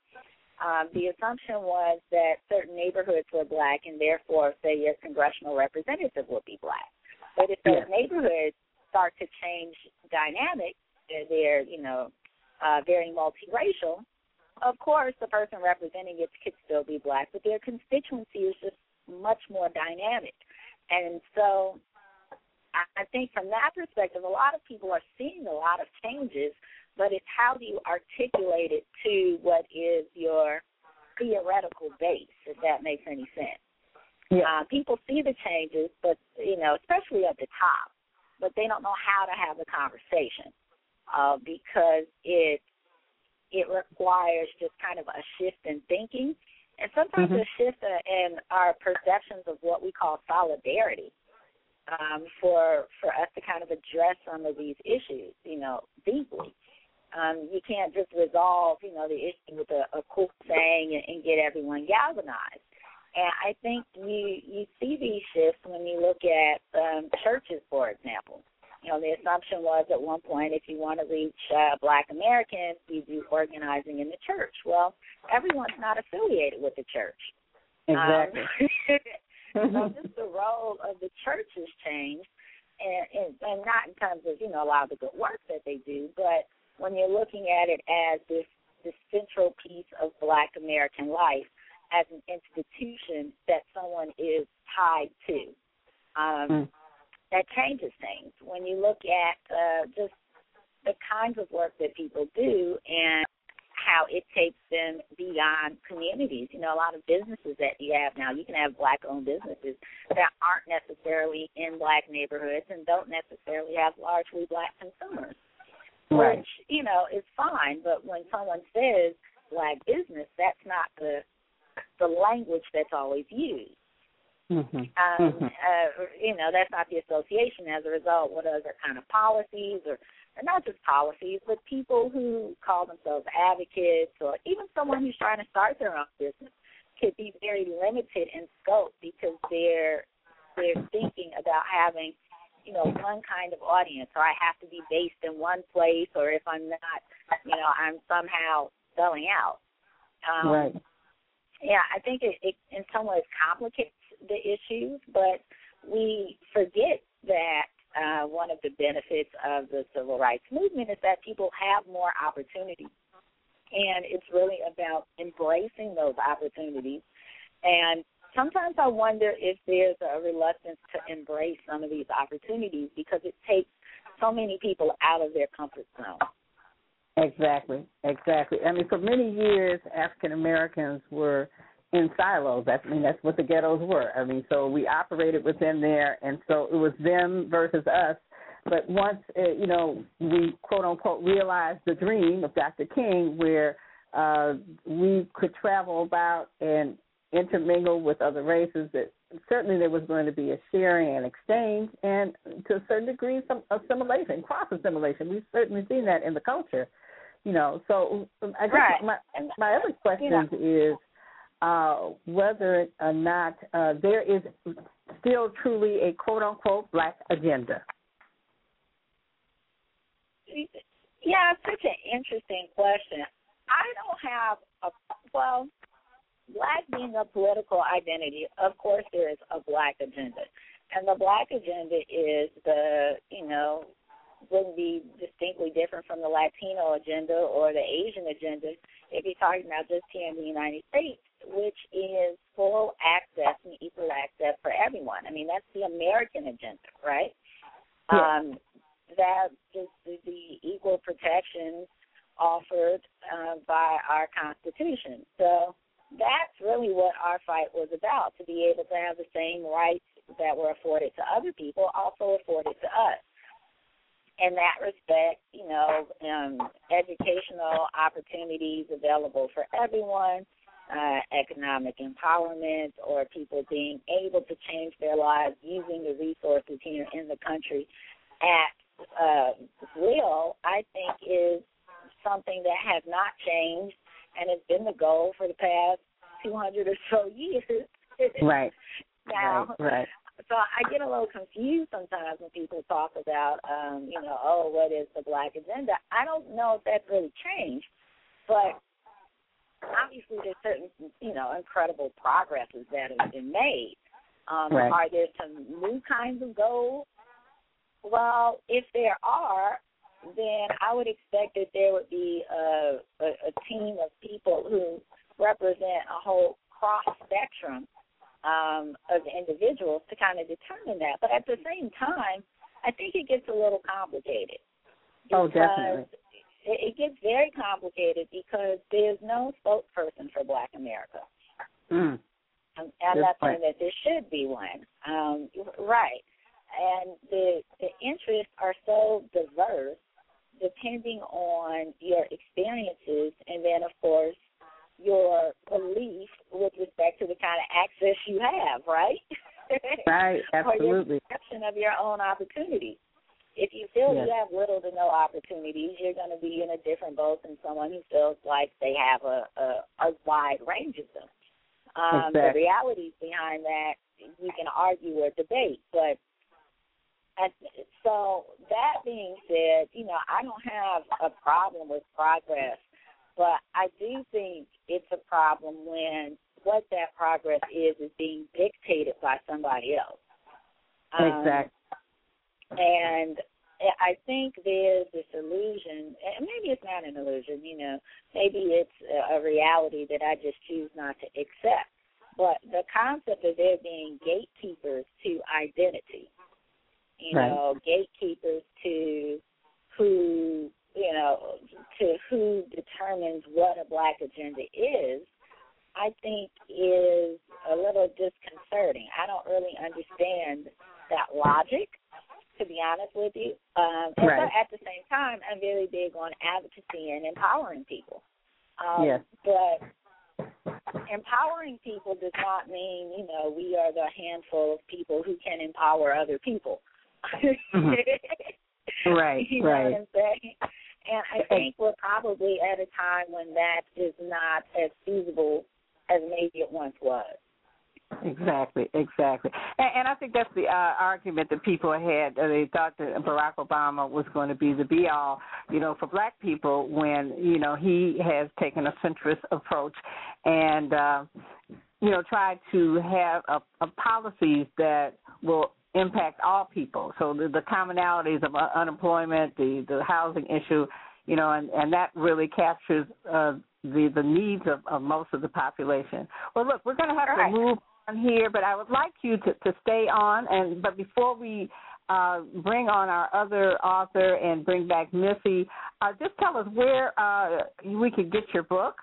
Um, the assumption was that certain neighborhoods were black, and therefore, say your congressional representative would be black. But if those Yes. neighborhoods start to change dynamics, they're, they're you know uh, very multiracial. Of course, the person representing it could still be black, but their constituency is just much more dynamic. And so, I think from that perspective, a lot of people are seeing a lot of changes but it's how do you articulate it to what is your theoretical base, if that makes any sense. Yeah. Uh, people see the changes, but you know, especially at the top, but they don't know how to have the conversation uh, because it it requires just kind of a shift in thinking, and sometimes Mhm. a shift in our perceptions of what we call solidarity. Um, for for us to kind of address some of these issues, you know, deeply um, you can't just resolve, you know, the issue with a, a cool saying and, and get everyone galvanized. And I think you you see these shifts when you look at um, churches, for example. You know, the assumption was at one point if you want to reach uh, Black Americans, you do organizing in the church. Well, everyone's not affiliated with the church. Exactly. Um, so just the role of the church has changed, and, and and not in terms of you know a lot of the good work that they do, but when you're looking at it as this this central piece of Black American life as an institution that someone is tied to. Um, mm. That changes things. When you look at uh, just the kinds of work that people do and how it takes them beyond communities. You know, a lot of businesses that you have now, you can have black owned businesses that aren't necessarily in black neighborhoods and don't necessarily have largely black consumers. Right. Which, you know, is fine, but when someone says black business, that's not the the language that's always used. Mm-hmm. Um, mm-hmm. uh, you know, that's not the association. As a result, what other kind of policies or or not just policies, but people who call themselves advocates or even someone who's trying to start their own business could be very limited in scope because they're they're thinking about having, you know, one kind of audience or I have to be based in one place or if I'm not, you know, I'm somehow selling out. Um, right. Yeah, I think it, it in some ways complicates the issues, but we forget that uh, one of the benefits of the civil rights movement is that people have more opportunities. And it's really about embracing those opportunities. And sometimes I wonder if there's a reluctance to embrace some of these opportunities because it takes so many people out of their comfort zone. Exactly, exactly. I mean, for many years, African Americans were in silos. I mean, that's what the ghettos were. I mean, so we operated within there, and so it was them versus us. But once, uh, you know, we quote unquote realized the dream of Dr. King, where uh, we could travel about and intermingle with other races, that certainly there was going to be a sharing and exchange, and to a certain degree, some assimilation, cross assimilation. We've certainly seen that in the culture, you know. So I guess right. my my other question is uh, whether or not uh, there is still truly a quote unquote black agenda. Yeah, it's such an interesting question. I don't have a well, black being a political identity. Of course, there is a black agenda, and the black agenda is the you know wouldn't be distinctly different from the Latino agenda or the Asian agenda if you're talking about just here in the United States, which is full access and equal access for everyone. I mean, that's the American agenda, right? Yeah. Um, that is the, the equal protections offered uh, by our Constitution. So that's really what our fight was about to be able to have the same rights that were afforded to other people also afforded to us. In that respect, you know, um, educational opportunities available for everyone, uh, economic empowerment, or people being able to change their lives using the resources here in the country at uh, will, I think is something that has not changed and it's been the goal for the past 200 or so years. Right. now, right, right. So I get a little confused sometimes when people talk about, um, you know, oh, what is the black agenda? I don't know if that's really changed, but obviously there's certain, you know, incredible progresses that have been made. Um, right. Are there some new kinds of goals? Well, if there are, then I would expect that there would be a, a, a team of people who represent a whole cross spectrum um, of individuals to kind of determine that. But at the same time, I think it gets a little complicated. Oh, definitely. It, it gets very complicated because there's no spokesperson for Black America. Mm. I'm not saying that there should be one. Um, right. And the the interests are so diverse depending on your experiences and then of course your belief with respect to the kind of access you have, right? Right, or your absolutely. perception of your own opportunities. If you feel Yes. you have little to no opportunities, you're going to be in a different boat than someone who feels like they have a a, a wide range of them. Um, The realities behind that we can argue or debate, but and so that being said, you know, I don't have a problem with progress, but I do think it's a problem when what that progress is is being dictated by somebody else. Um, Exactly. And I think there's this illusion, and maybe it's not an illusion, you know, maybe it's a a reality that I just choose not to accept. But the concept of there being gatekeepers to identity, you Right. know, gatekeepers to who, you know, to who determines what a black agenda is, I think is a little disconcerting. I don't really understand that logic, to be honest with you. Um, and Right. but at the same time, I'm very big on advocacy and empowering people. Um, Yes. But empowering people does not mean, you know, we are the handful of people who can empower other people. Right, you know right. what I'm saying? And I think we're probably at a time when that is not as feasible as maybe it once was. Exactly, exactly. And, and I think that's the uh, argument that people had. Uh, they thought that Barack Obama was going to be the be all, you know, for black people when, you know, he has taken a centrist approach and, uh, you know, tried to have a, a policies that will impact all people. So the, the commonalities of uh, unemployment, the, the housing issue, you know, and, and that really captures uh, the the needs of, of most of the population. Well, look, we're going to have Right. to move on here, but I would like you to, to stay on. And but before we uh, bring on our other author and bring back Missy, uh, just tell us where uh, we could get your book.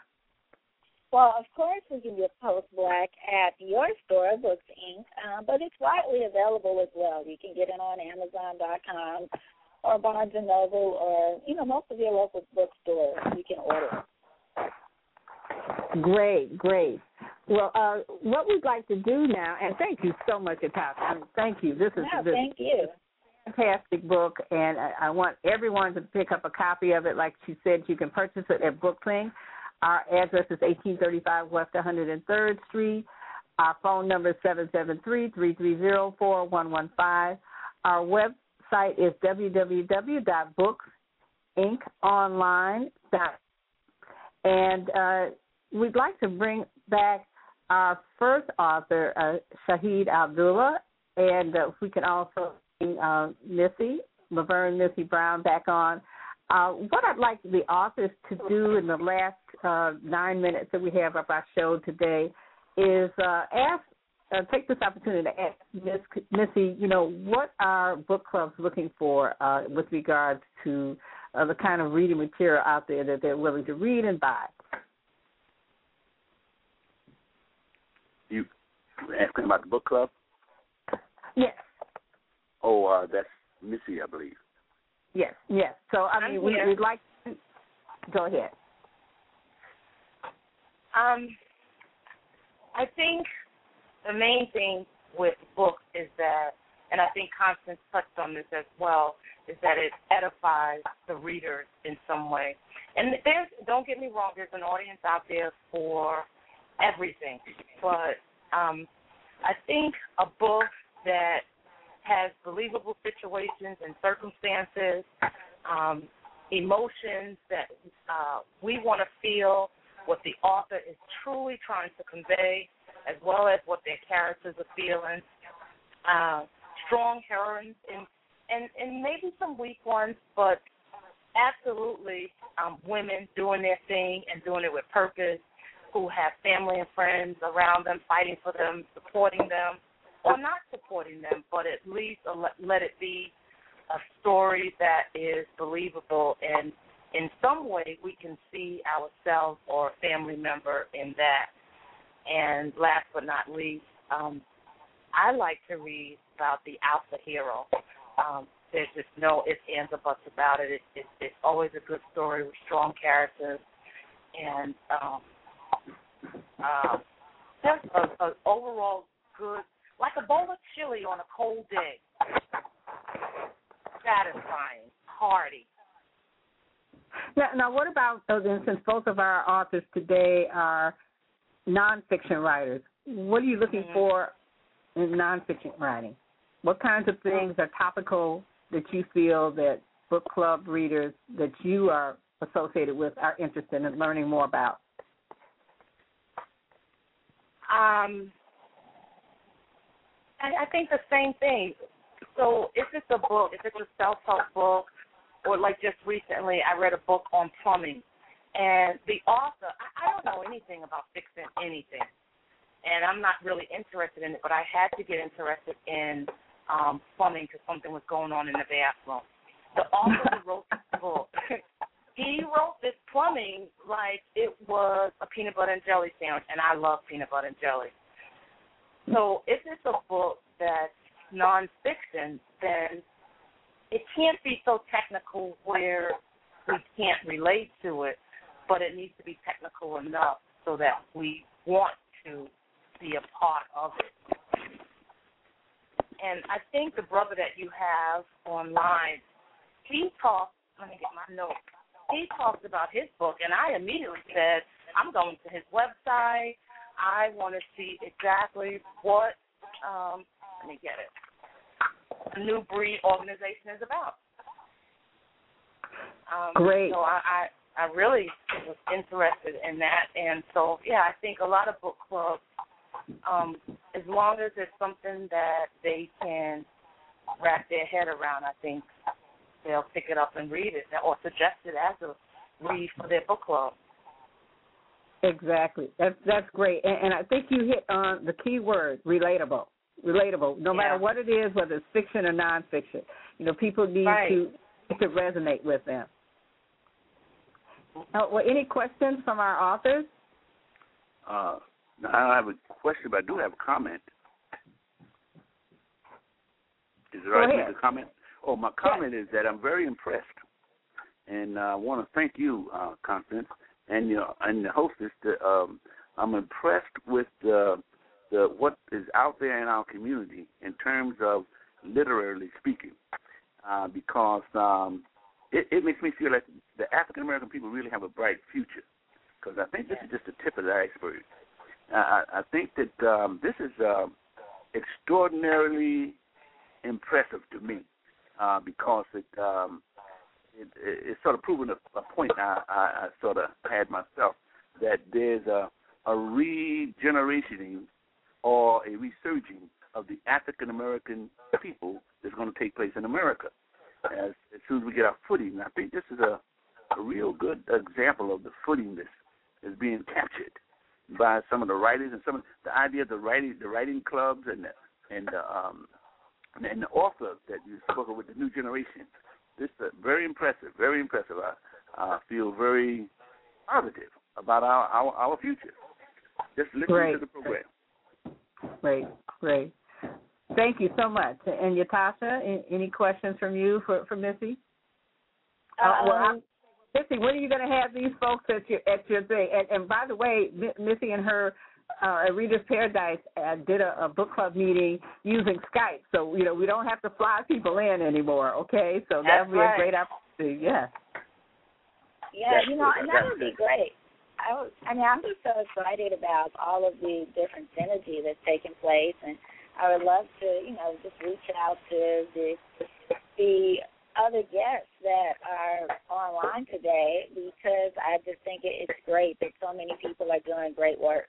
Well, of course, we can get Post Black at your store, Books Ink., uh, but it's widely available as well. You can get it on Amazon.com or Barnes and Noble or you know most of your local bookstores. You can order. it. Great, great. Well, uh, what we'd like to do now, and thank you so much, Ytasha. I mean, thank you. This is No, this thank you. fantastic book, and I, I want everyone to pick up a copy of it. Like she said, you can purchase it at Books Ink. Our address is 1835 West 103rd Street. Our phone number is 773-330-4115. Our website is www.booksinkonline.com. And uh, we'd like to bring back our first author, uh, Shahid Abdullah, and uh, we can also bring uh, Missy, Lavern Missy Brown back on. Uh, what I'd like the authors to do in the last uh, nine minutes that we have of our show today is uh, ask, uh, take this opportunity to ask Miss, Missy, you know, what are book clubs looking for uh, with regards to uh, the kind of reading material out there that they're willing to read and buy? You asking about the book club? Yes. Oh, uh, that's Missy, I believe. Yes, yes. So I I'm mean, we, here. we'd like. To, go ahead. Um, I think the main thing with books is that, and I think Constance touched on this as well, is that it edifies the readers in some way. And there's, don't get me wrong, there's an audience out there for everything, but um, I think a book that has believable situations and circumstances, um, emotions that uh, we want to feel, what the author is truly trying to convey, as well as what their characters are feeling. Uh, strong heroines and, and and maybe some weak ones, but absolutely um, women doing their thing and doing it with purpose, who have family and friends around them, fighting for them, supporting them, or not supporting them, but at least let, it be a story that is believable and in some way we can see ourselves or a family member in that. And last but not least, um, I like to read about the alpha hero. Um, there's just no ifs, ands, or buts about it. it, it it's always a good story with strong characters and um, uh, just a, a overall good, like a bowl of chili on a cold day. Satisfying, hearty. Now, now what about then, since both of our authors today are nonfiction writers? What are you looking Mhm. for in nonfiction writing? What kinds of things are topical that you feel that book club readers that you are associated with are interested in learning more about? Um, I, I think the same thing. So if it's a book, if it's a self-help book, or like just recently, I read a book on plumbing, and the author, I, I don't know anything about fixing anything, and I'm not really interested in it, but I had to get interested in um, plumbing because something was going on in the bathroom. The author who wrote the book he wrote this plumbing like it was a peanut butter and jelly sandwich, and I love peanut butter and jelly. So if it's a book that's nonfiction, then it can't be so technical where we can't relate to it, but it needs to be technical enough so that we want to be a part of it. And I think the brother that you have online, he talks, let me get my notes. He talks about his book, and I immediately said, I'm going to his website. I want to see exactly what, um, let me get it, new breed organization is about. Um, Great. So I, I I really was interested in that, and so yeah, I think a lot of book clubs, um, as long as it's something that they can wrap their head around, I think they'll pick it up and read it, or suggest it as a read for their book club. Exactly. That's that's great, and, and I think you hit on the key word: relatable. Relatable. No matter what it is, whether it's fiction or nonfiction, you know, people need Right. to to resonate with them. Uh, well, any questions from our authors? Uh, I don't have a question, but I do have a comment. Is it Go all right to make a comment? Oh, my comment is that I'm very impressed, and uh, I want to thank you, uh, Constance, and your and the hostess. To, um, I'm impressed with the the what is out there in our community in terms of literally speaking, uh, because um, it, it makes me feel like the African American people really have a bright future. Because I think this is just the tip of the iceberg. I, I I think that um, this is uh, extraordinarily impressive to me uh, because it, um, it it it's sort of proven a, a point I, I, I sort of had myself that there's a a regenerationing or a resurging of the African American people that's going to take place in America as as soon as we get our footing. I think this is a a real good example of the footing this is being captured by some of the writers and some of the idea of the writing the writing clubs and the, and the, um and the author that you spoke of with the new generation. This is very impressive, very impressive. I, I feel very positive about our our, our future. Just listening Great. to the program. Great, great. Thank you so much. And Ytasha, any questions from you for for Missy? Uh, well, I, Missy, when are you going to have these folks at your at your thing? And, and by the way, Missy and her uh, at Reader's Paradise uh, did a, a book club meeting using Skype, so you know we don't have to fly people in anymore. Okay, so that would be right. a great opportunity. Yes. Yeah, That's you know, good. and that would be great. I was, I mean, I'm just so excited about all of the different synergy that's taking place, and I would love to, you know, just reach out to the the other guests that are online today because I just think it, it's great that so many people are doing great work.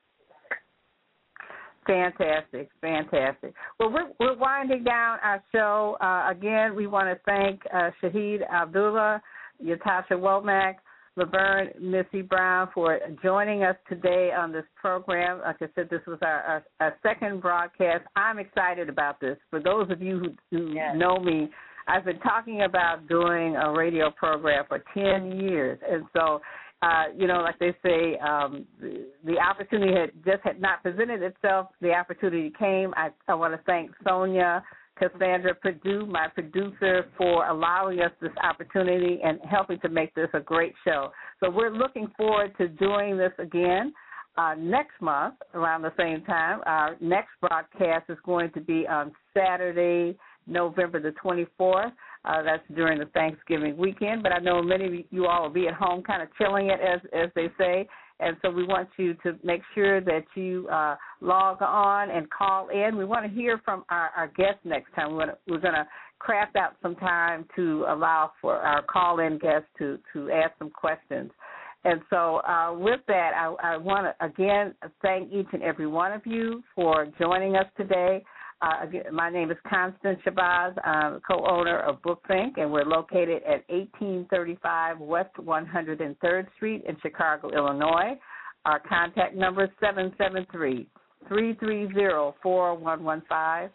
Fantastic, fantastic. Well, we're we're winding down our show. Uh, again, we want to thank uh, Shahid Abdullah, Ytasha Womack, Lavern, Missy Brown for joining us today on this program. Like I said, this was our, our, our second broadcast. I'm excited about this. For those of you who, who know me, I've been talking about doing a radio program for 10 years. And so, uh, you know, like they say, um, the, the opportunity had just had not presented itself. The opportunity came. I, I want to thank Sonja Cassandra Perdue, my producer, for allowing us this opportunity and helping to make this a great show. So we're looking forward to doing this again uh, next month around the same time. Our next broadcast is going to be on Saturday, November the 24th. Uh, that's during the Thanksgiving weekend, but I know many of you all will be at home kind of chilling it, as as they say. And so we want you to make sure that you uh, log on and call in. We want to hear from our, our guests next time. We want to, we're going to craft out some time to allow for our call-in guests to, to ask some questions. And so, uh, with that, I, I want to again thank each and every one of you for joining us today. Uh, again, my name is Constance Shabazz. I'm co-owner of Books Ink, and we're located at 1835 West 103rd Street in Chicago, Illinois. Our contact number is 773 330 4115.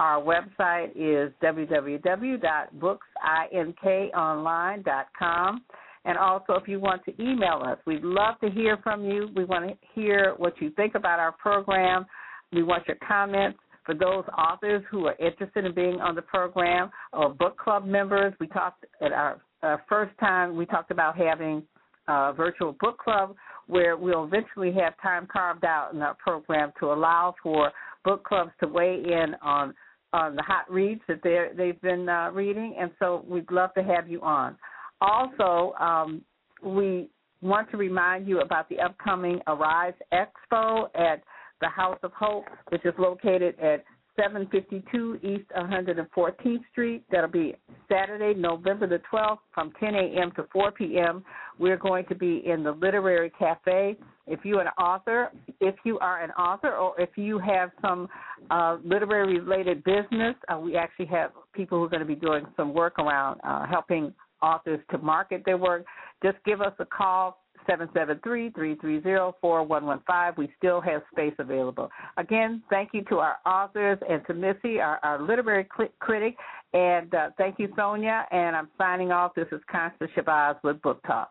Our website is www.booksinkonline.com. And also, if you want to email us, we'd love to hear from you. We want to hear what you think about our program. We want your comments. For those authors who are interested in being on the program or book club members, we talked at our, our first time, we talked about having a virtual book club where we'll eventually have time carved out in our program to allow for book clubs to weigh in on on the hot reads that they they've been uh, reading, and so we'd love to have you on. Also, um, we want to remind you about the upcoming Arise Expo at the House of Hope, which is located at 752 East 114th Street. That'll be Saturday, November the 12th from 10 a.m. to 4 p.m. We're going to be in the Literary Cafe. If you're an author, if you are an author, or if you have some uh, literary related business, uh, we actually have people who are going to be doing some work around uh, helping authors to market their work. Just give us a call, 773-330-4115. We still have space available. Again, thank you to our authors and to Missy, our, our literary cl- critic, and uh, thank you, Sonja. And I'm signing off. This is Constance Shabazz with Book Talk.